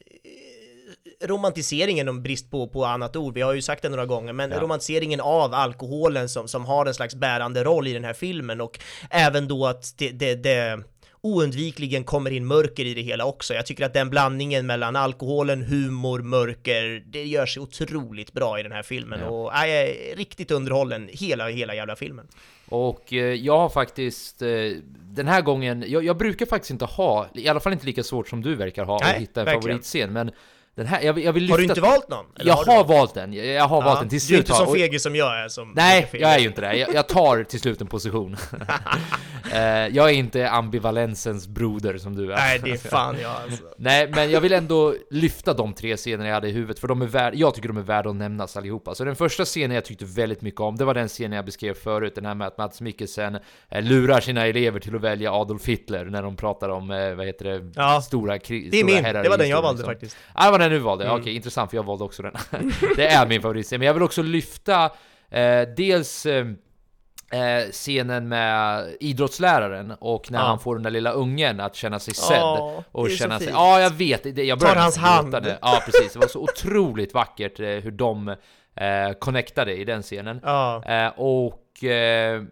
eh, romantiseringen om brist på, på annat ord, vi har ju sagt det några gånger, men Ja. romantiseringen av alkoholen som, som har en slags bärande roll i den här filmen och även då att det, det, det oundvikligen kommer in mörker i det hela också. Jag tycker att den blandningen mellan alkoholen, humor, mörker, det gör sig otroligt bra i den här filmen Ja. och nej, jag är riktigt underhållen hela, hela jävla filmen. Och eh, jag har faktiskt eh, den här gången, jag, jag brukar faktiskt inte ha, i alla fall inte lika svårt som du verkar ha, Nej, att hitta en verkligen. favoritscen, men den här, jag, jag vill lyfta... Har du inte valt någon? Eller Jag har har valt? den, jag, jag har valt den till Du är slut. inte så fegig som jag är som Nej, brukar jag är ju inte det. Jag, jag tar till slut en position. Eh, jag är inte ambivalensens broder som du är. Nej, det är fan jag alltså. Nej, men jag vill ändå lyfta de tre scener jag hade i huvudet, för de är värd, jag tycker de är värda att nämnas allihopa. Så den första scenen jag tyckte väldigt mycket om, det var den scenen jag beskrev förut, den här med att Mats Mikkelsen eh, lurar sina elever till att välja Adolf Hitler när de pratar om, eh, vad heter det, Ja, stora krig. Det är stora min, herrar det var den jag valde liksom. faktiskt. Ja, det var den du valde. Mm. Okej, intressant, för jag valde också den. det är min favoritscen, men jag vill också lyfta eh, dels eh, eh, scenen med idrottsläraren och när Ja. han får den där lilla ungen att känna sig sedd Ja, och känna sig... Ja, jag vet, det, jag Tar hans hand. det. Ja, precis. Det var så otroligt vackert eh, hur de eh, connectade i den scenen. Ja. Eh, och eh,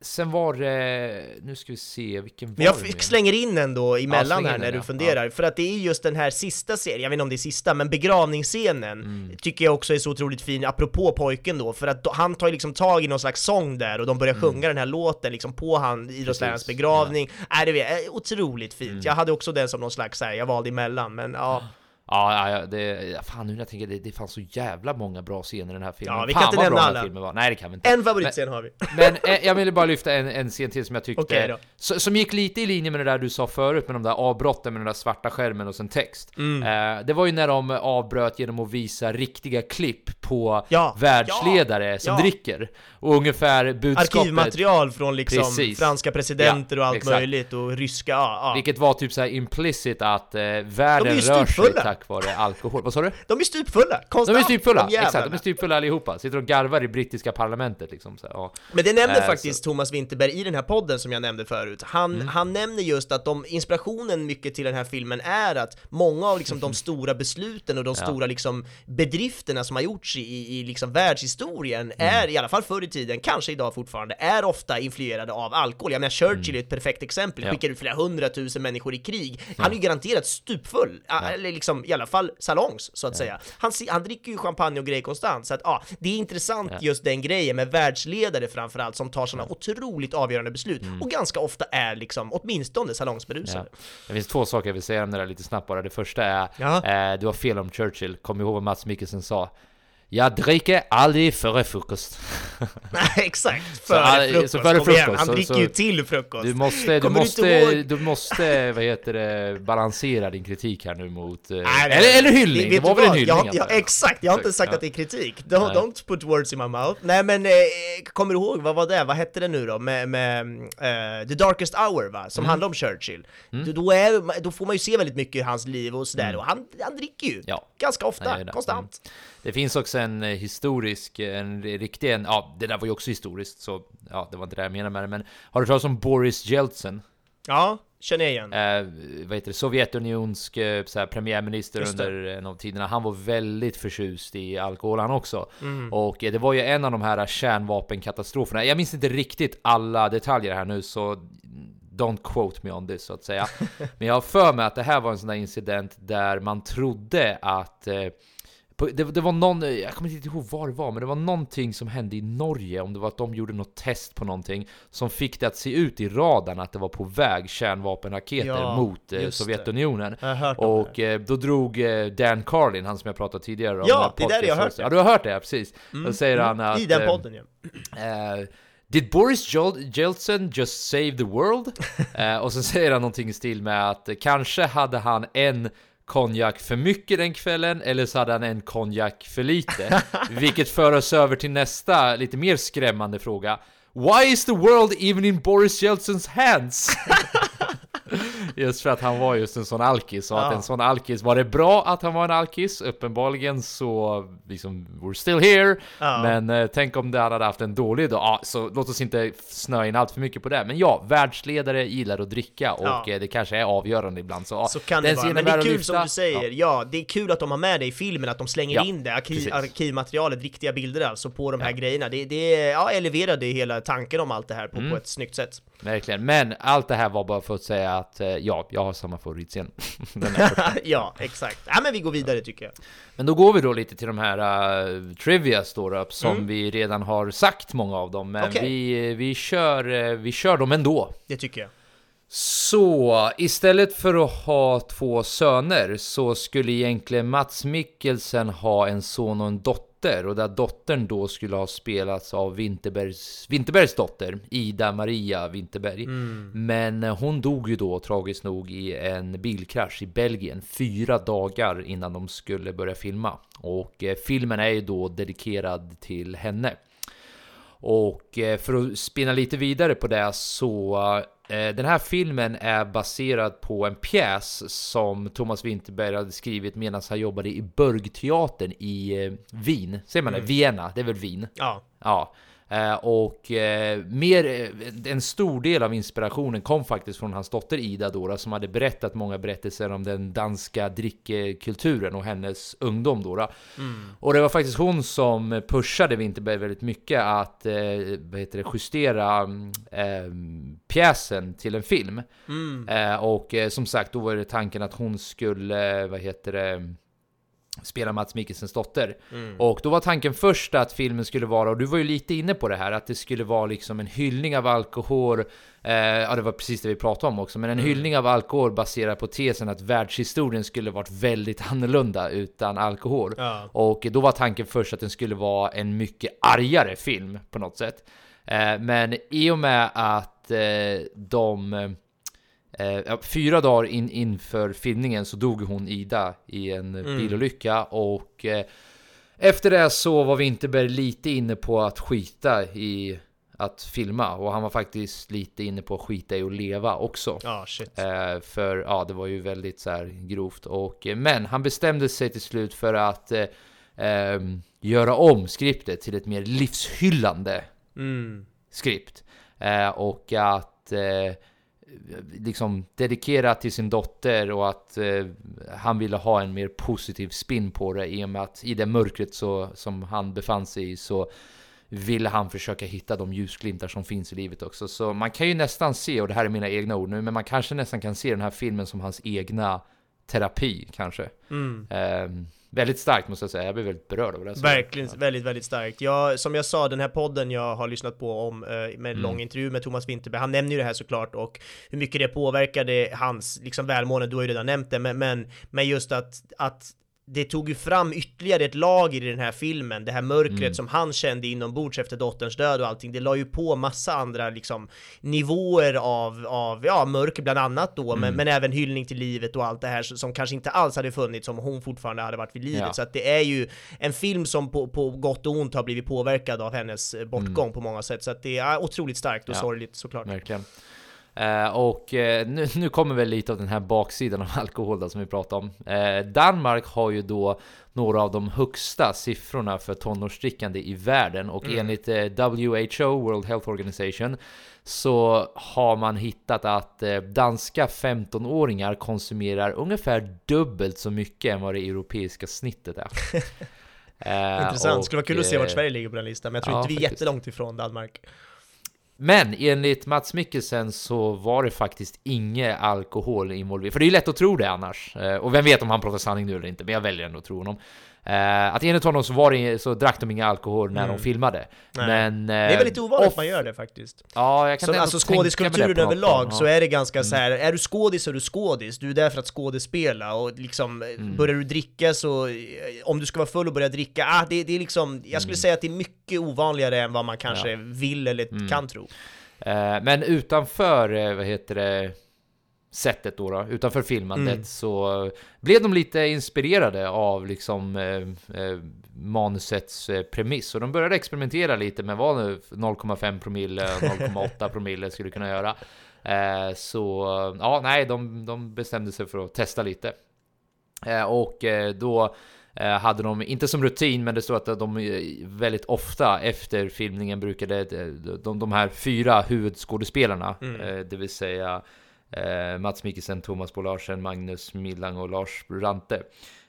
sen var det... Nu ska vi se, vilken var Men jag det slänger in den då emellan in här när du ja. funderar, för att det är just den här sista serien, jag vet inte om det är sista, men begravningsscenen Mm. tycker jag också är så otroligt fin, apropå pojken då, för att då, han tar ju liksom tag i någon slags sång där och de börjar sjunga den här låten liksom på han, idrottslärarens Mm. Begravning. Nej, det vet jag, otroligt fint. Mm. Jag hade också den som någon slags här, jag valde emellan, men ja. Ja, ja, ja, det, ja, fan nu när jag tänker det, det fanns så jävla många bra scener i den här filmen. Ja, vi fan kan inte vad nämna alla. filmen var. Nej, det kan vi inte. En favoritscen har vi. Men eh, jag ville bara lyfta en, en scen till som jag tyckte, så, som gick lite i linje med det där du sa förut med de där avbrotten med den där svarta skärmen och sen text. Mm. Eh, det var ju när de avbröt genom att visa riktiga klipp på Ja, världsledare som ja. dricker. Och ungefär budskapet... Arkivmaterial från liksom Precis. franska presidenter och allt exakt. möjligt och ryska, ja, ja. Vilket var typ såhär implicit att eh, De är världen rör sig. Tack vare alkohol. Vad sa du? De är stupfulla, De konstant! är stupfulla, de jävlarna. exakt, de är stupfulla allihopa. Sitter och garvar i brittiska parlamentet liksom. Så, ja. Men det nämnde Eh, faktiskt Thomas Winterberg i den här podden som jag nämnde förut. Han, Mm. han nämner just att de, inspirationen mycket till den här filmen är att många av liksom de stora besluten och de Ja. stora liksom bedrifterna som har gjorts i, i, liksom världshistorien Mm. är, i alla fall förr i tiden, kanske idag fortfarande, är ofta influerade av alkohol. Jag menar Churchill är ett perfekt exempel, Mm. Skickar ut flera hundratusen människor i krig. Han är ju garanterat stupfull, eller liksom i alla fall salongs så att säga. Han, han dricker ju champagne och grejer konstant, så att ja, det är intressant Ja. just den grejen med världsledare framförallt som tar sådana otroligt avgörande beslut Mm. och ganska ofta är liksom åtminstone Ja. salongsberusade. Det finns två saker jag vill säga om det där lite snabbt bara. Det första är, Ja. eh, du har fel om Churchill. Kom ihåg vad Mats Mikkelsen sa. Jag dricker aldrig före frukost. Nej, exakt! Före frukost, så före kom igen, frukost, han dricker så- ju till frukost! Du måste, du Kommer du måste, ihåg? du måste, vad heter det, balansera din kritik här nu mot... eh, Nej, nej, eller, eller hyllning, det var du väl en hyllning? Jag, jag, exakt, jag har inte sagt ja. att det är kritik. Don't, don't put words in my mouth. Nej men, eh, kommer du ihåg, vad var det? Vad hette det nu då? Med, med eh, The Darkest Hour va? Som Mm. handlar om Churchill. Då, då, är, då får man ju se väldigt mycket i hans liv och sådär, och han, han dricker ju! Mm. Ja. Ganska ofta, Nej, det- konstant. Det finns också en eh, historisk, en riktig, en, ja det där var ju också historiskt så ja det var inte det jag menade med det men Har du hört talas om Boris Jeltsin? Ja, känner jag igen. Eh, vad heter det, Sovjetunionsk eh, så här, premiärminister under en av tiderna Han var väldigt förtjust i alkohol han också Mm. Och eh, det var ju en av de här kärnvapenkatastroferna Jag minns inte riktigt alla detaljer här nu så Don't quote me on this så att säga Men jag har för mig att det här var en sån där incident där man trodde att eh, på, det, det var någon, jag kommer inte ihåg vad det var, men det var någonting som hände i Norge, om det var att de gjorde något test på någonting som fick det att se ut i radarn att det var på väg kärnvapenraketer Ja, mot eh. Sovjetunionen. Och eh, då drog eh, Dan Carlin, han som jag pratade tidigare om. Ja, det är där jag har hört det. Ja, du har hört det, ja, precis. Mm, Då säger mm, han att... I den podden ja. Did Boris Jel- Jeltsin just save the world? Eh, och så säger han någonting i stil med att kanske hade han en konjak för mycket den kvällen eller så hade han en konjak för lite. Vilket för oss över till nästa lite mer skrämmande fråga. Why is the world even in Boris Jeltsins hands? Just för att han var just en sån alkis och att Ja. en sån alkis, var det bra att han var en alkis? Uppenbarligen så, liksom, we're still here Ja. Men eh, tänk om det hade haft en dålig dag, ja, så låt oss inte snöa in allt för mycket på det Men ja, världsledare gillar att dricka och Ja. eh, det kanske är avgörande ibland så, Så kan det vara, men det är att kul som du säger, Ja. det är kul att de har med det i filmen, att de slänger in det, arkiv, arkivmaterialet, riktiga bilder alltså på de här grejerna. Det, det ja, eleverade hela tanken om allt det här på, Mm. på ett snyggt sätt. Verkligen, men allt det här var bara för att säga att eh, ja, jag har samma favoritscen ja, exakt. Ja men vi går vidare tycker jag. Men då går vi då lite till de här uh, trivias då, då som Mm. vi redan har sagt många av dem Men Okej. vi, vi, kör, eh, vi kör dem ändå Det tycker jag. Så istället för att ha två söner så skulle egentligen Mats Mikkelsen ha en son och en dotter och där dottern då skulle ha spelats av Winterbergs, Winterbergs dotter Ida Maria Winterberg. Men eh, hon dog ju då tragiskt nog i en bilkrasch i Belgien fyra dagar innan de skulle börja filma. Och eh, filmen är ju då dedikerad till henne. Och eh, för att spinna lite vidare på det så eh, den här filmen är baserad på en pjäs som Thomas Winterberg hade skrivit medan han jobbade i Burgteatern i eh, Wien. Säger man det? Vienna? Det är väl Wien? Ja. Ja. Eh, och eh, mer, eh, en stor del av inspirationen kom faktiskt från hans dotter Ida Dora som hade berättat många berättelser om den danska drickekulturen och hennes ungdom Dora. Och det var faktiskt hon som pushade Winterberg väldigt mycket att vad heter det, justera mm, eh, pjäsen till en film. Eh, och som sagt, då var det tanken att hon skulle, vad heter det, spela Mats Mikkelsens dotter. Och då var tanken först att filmen skulle vara, och du var ju lite inne på det här, att det skulle vara liksom en hyllning av alkohol. Eh, ja, det var precis det vi pratade om också, men en hyllning av alkohol baserad på tesen att världshistorien skulle varit väldigt annorlunda utan alkohol. Ja. Och då var tanken först att den skulle vara en mycket argare film på något sätt. Eh, men i och med att eh, de eh, fyra dagar in, inför filmningen så dog hon Ida i en bilolycka och eh, efter det så var Winterberg lite inne på att skita i att filma och han var faktiskt lite inne på att skita i att leva också. Shit. Eh, för ja, det var ju väldigt så här grovt. Och, eh, men han bestämde sig till slut för att eh, ehm, göra om skriptet till ett mer livshyllande Mm. skript. Eh, och att eh, liksom dedikera till sin dotter och att eh, han ville ha en mer positiv spin på det i och med att i det mörkret så, som han befann sig i så ville han försöka hitta de ljusglimtar som finns i livet också. Så man kan ju nästan se, och det här är mina egna ord nu, men man kanske nästan kan se den här filmen som hans egna terapi kanske. Mm. Eh, väldigt starkt måste jag säga, jag blev väldigt berörd av det. Verkligen, väldigt, väldigt starkt. Jag, som jag sa, den här podden jag har lyssnat på om, eh, med en Mm. lång intervju med Thomas Winterberg, han nämner ju det här såklart och hur mycket det påverkade hans liksom välmående, du har ju redan nämnt det, men, men, men just att, att det tog ju fram ytterligare ett lager i den här filmen, det här mörkret Mm. som han kände inombords efter dotterns död och allting, det la ju på massa andra liksom nivåer av, av ja, mörker bland annat då, Mm. men, men även hyllning till livet och allt det här som kanske inte alls hade funnits om hon fortfarande hade varit vid livet. Ja. Så att det är ju en film som på, på gott och ont har blivit påverkad av hennes bortgång på många sätt, så att det är otroligt starkt och Mm. Ja. sorgligt såklart. Verkligen. Eh, och eh, nu, nu kommer väl lite av den här baksidan av alkohol då, som vi pratade om. Eh, Danmark har ju då några av de högsta siffrorna för tonårsdrickande i världen och Mm. enligt WHO, World Health Organization, så har man hittat att danska 15-åringar konsumerar ungefär dubbelt så mycket än vad det europeiska snittet är. Intressant, och, skulle vara kul att se vart Sverige ligger på den listan, men jag tror ja, inte vi är faktiskt. jättelångt ifrån Danmark. Men enligt Mats Mikkelsen så var det faktiskt inget alkohol involverat. För det är ju lätt att tro det annars. Eh, och vem vet om han pratar sanning nu eller inte, men jag väljer ändå att tro honom. Eh, Att enligt honom så, var det, så drack de inga alkohol när Mm. de filmade. Nej. Men... Det är väl lite ovanligt att man gör det faktiskt. Ja, jag kan ändå alltså skådiskulturen överlag så. Mm. är det ganska så här. är du skådis så är du skådis, du är där för att skådespela och liksom eh, Mm. börjar du dricka så, eh, om du ska vara full och börja dricka, ah, det, det är liksom, jag skulle säga att det är mycket ovanligare än vad man kanske Mm. Ja. vill eller Mm. kan tro. Eh, Men utanför, eh, vad heter det, sättet då, då utanför filmandet Mm. så blev de lite inspirerade av liksom eh, eh, manusets eh, premiss och de började experimentera lite med vad nu 0,5 promille och 0,8 promille skulle kunna göra. Eh, så ja, nej, de, de bestämde sig för att testa lite. Och då hade de, inte som rutin, men det står att de väldigt ofta efter filmningen brukade de, de här fyra huvudskådespelarna, Mm. det vill säga eh, Mats Mikkelsen, Thomas Bo Larsen, Magnus Millang och Lars Rante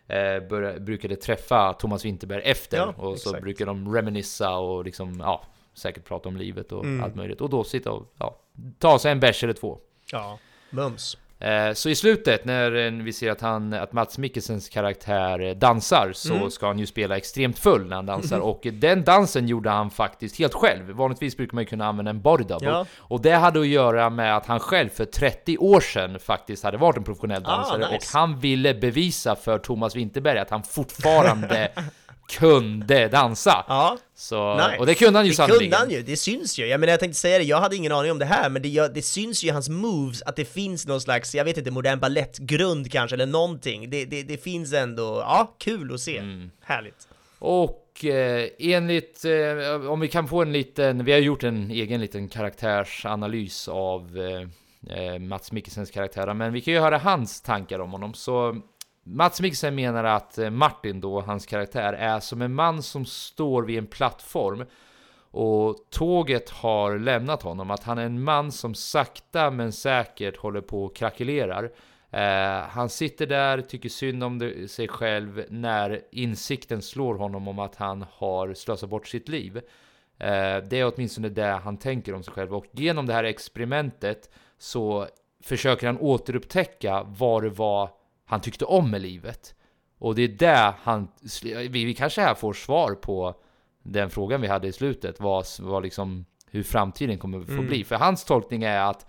eh, börja, brukade träffa Thomas Winterberg efter Ja, och så exakt. brukar de reminissa och liksom, ja, säkert prata om livet och Mm. allt möjligt och då sitta och ja, ta sig en bärs eller två. Ja, mums. Eh, Så i slutet när eh, vi ser att, han, att Mats Mikkelsens karaktär dansar så Mm. ska han ju spela extremt full när han dansar och den dansen gjorde han faktiskt helt själv. Vanligtvis brukar man ju kunna använda en body double Ja. och det hade att göra med att han själv för 30 år sedan faktiskt hade varit en professionell Ah, dansare nice. och han ville bevisa för Thomas Winterberg att han fortfarande kunde dansa. Ja, Så, nice. Och det kunde han ju Det sannolikt. kunde han ju, det syns ju. Jag menar jag tänkte säga det, jag hade ingen aning om det här, men det, det syns ju i hans moves att det finns någon slags, jag vet inte, modern balettgrund kanske, eller någonting. Det, det, det finns ändå, ja, kul att se. Mm. Härligt. Och eh, enligt, eh, om vi kan få en liten, vi har gjort en egen liten karaktärsanalys av eh, eh, Mats Mikkelsens karaktär, men vi kan ju höra hans tankar om honom. Så Mats Mikkelsen menar att eh, Martin då, hans karaktär, är som en man som står vid en plattform och tåget har lämnat honom. Att han är en man som sakta men säkert håller på och krackelerar. Eh, han sitter där, tycker synd om det, sig själv när insikten slår honom om att han har slösat bort sitt liv. Eh, det är åtminstone det han tänker om sig själv och genom det här experimentet så försöker han återupptäcka vad det var han tyckte om med livet. Och det är där han, vi, vi kanske här får svar på den frågan vi hade i slutet, vad, vad liksom, hur framtiden kommer få Mm. bli. För hans tolkning är att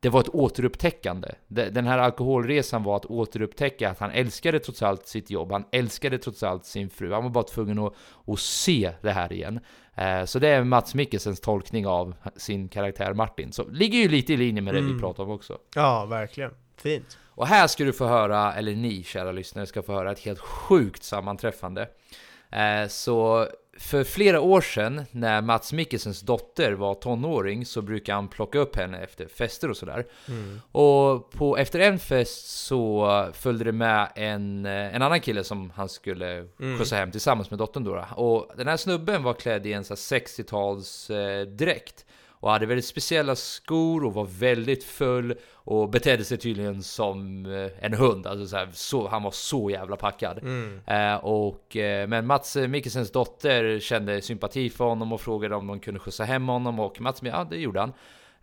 det var ett återupptäckande. De- Den här alkoholresan var att återupptäcka att han älskade trots allt sitt jobb, han älskade trots allt sin fru. Han var bara tvungen att, att se det här igen. Eh, Så det är Mats Mikkelsens tolkning av sin karaktär Martin. Så ligger ju lite i linje med det vi Mm. pratar om också. Ja, verkligen. Fint. Och här ska du få höra, eller ni kära lyssnare ska få höra ett helt sjukt sammanträffande. Eh, Så för flera år sedan när Mats Mikkelsens dotter var tonåring så brukade han plocka upp henne efter fester och sådär. Mm. Och på, efter en fest så följde det med en, eh, en annan kille som han skulle Mm. skjutsa hem tillsammans med dottern då. Och den här snubben var klädd i en så här 60-tals eh, dräkt. Och hade väldigt speciella skor och var väldigt full och betedde sig tydligen som eh, en hund. Alltså så här, så, han var så jävla packad. Mm. Eh, och, eh, men Mats Mikkelsens dotter kände sympati för honom och frågade om de kunde skjutsa hem honom och Mats, ja det gjorde han.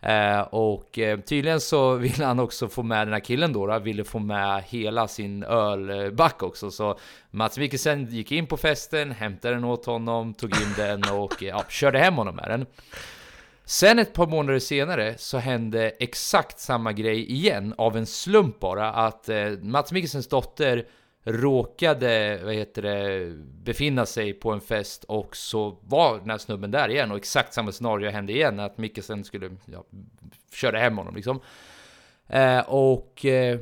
Eh, och eh, tydligen så ville han också få med den här killen då, då ville få med hela sin ölback också. Så Mats Mikkelsen gick in på festen, hämtade den åt honom, tog in den och eh, ja, körde hem honom med den. Sen ett par månader senare så hände exakt samma grej igen av en slump bara att eh, Mats Mikkelsens dotter råkade, vad heter det, befinna sig på en fest och så var den här snubben där igen och exakt samma scenario hände igen, att Mikkelsen skulle ja, köra hem honom liksom. Eh, och eh,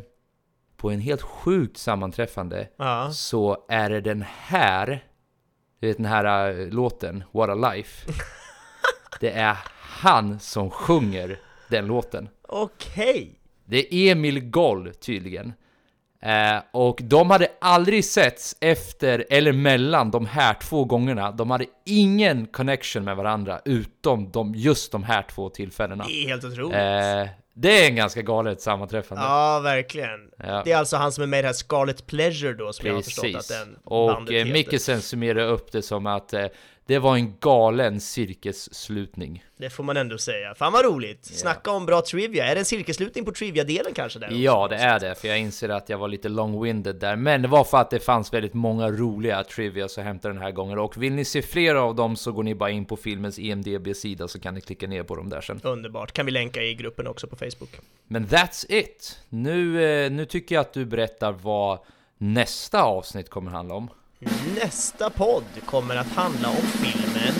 på en helt sjukt sammanträffande Ja. så är det den här, du vet den här eh, låten, What a Life. det är han som sjunger den låten. Okej. Det är Emil Goll tydligen. Eh, och de hade aldrig setts efter eller mellan de här två gångerna. De hade ingen connection med varandra utom de, just de här två tillfällena. Det är helt otroligt. Eh, det är en ganska galet sammanträffande. Ja, verkligen. Ja. Det är alltså han som är med i det här Scarlet Pleasure då, som jag har förstått att Precis. den Och eh. Mikkelsen summerar upp det som att eh, det var en galen cirkelslutning. Det får man ändå säga. Fan vad roligt! Snacka om bra trivia. Är det en cirkelslutning på trivia-delen kanske? Där Ja, det är det, för jag inser att jag var lite long-winded där. Men det var för att det fanns väldigt många roliga trivia att hämta den här gången. Och vill ni se flera av dem så går ni bara in på filmens IMDB-sida så kan ni klicka ner på dem där sen. Underbart. Kan vi länka i gruppen också på Facebook. Men that's it! Nu, eh, nu tycker jag att du berättar vad nästa avsnitt kommer handla om. Nästa podd kommer att handla om filmen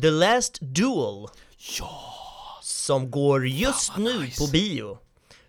The Last Duel. Ja! Som går just nu på bio.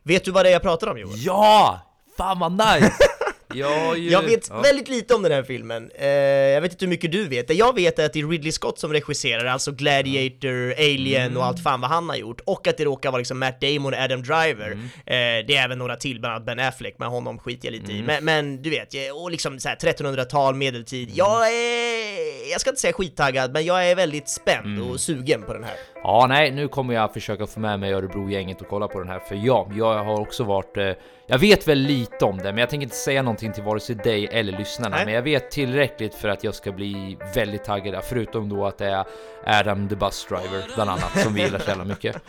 Vet du vad det är jag pratar om Johan? Ja! Fan vad nice! Ja, ju. Jag vet ja. väldigt lite om den här filmen. Eh, jag vet inte hur mycket du vet. Det jag vet är att det är Ridley Scott som regisserar, alltså Gladiator, Alien Mm. och allt fan vad han har gjort. Och att det råkar vara liksom Matt Damon och Adam Driver. Mm. Eh, det är även några till, bland annat Ben Affleck, men honom skiter jag lite Mm. i. Men, men du vet, och liksom så här 1300-tal, medeltid. Jag är, jag ska inte säga skittaggad, men jag är väldigt spänd Mm. och sugen på den här. Ja, nej, nu kommer jag försöka få med mig Örebro-gänget och kolla på den här, för ja, jag har också varit... Eh, jag vet väl lite om det, men jag tänker inte säga någonting till vare sig dig eller lyssnarna, Nej. men jag vet tillräckligt för att jag ska bli väldigt taggad, förutom då att det är Adam the Bus Driver, bland annat, som vi gillar så jävla mycket.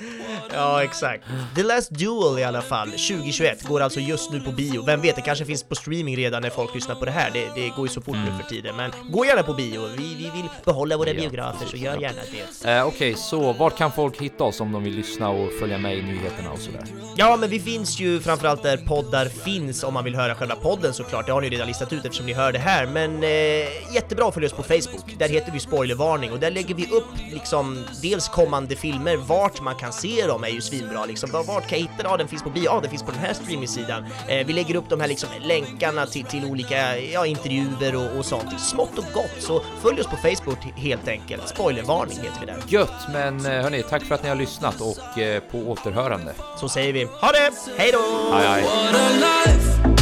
Ja, exakt. The Last Duel i alla fall, 2021, går alltså just nu på bio. Vem vet, det kanske finns på streaming redan när folk lyssnar på det här. Det, det går ju så fort nu för tiden, men gå gärna på bio. Vi, vi vill behålla våra Ja, biografer, så gör gärna det. Eh, Okej, så vart kan folk hitta oss om de vill lyssna och följa med i nyheterna och sådär? Ja, men vi finns ju framförallt där poddar finns om man vill höra själva podden såklart. Det har ni redan listat ut eftersom ni hör det här. Men eh, jättebra att följa oss på Facebook. Där heter vi spoilervarning och där lägger vi upp liksom dels kommande filmer, vart man kan se dem är ju svinbra liksom. Var- Vart kan jag hitta det? Ja, den finns på bio, ja, den finns på den här streamingsidan. Eh, vi lägger upp de här liksom länkarna till, till olika ja, intervjuer och, och sånt. Smått och gott, så följ oss på Facebook helt enkelt. Spoilervarning heter vi där. Gött, men eh, hörni, tack för att ni har lyssnat och eh, på återhörande. Så säger vi, ha det! Hej då! Hej, hej. What a life.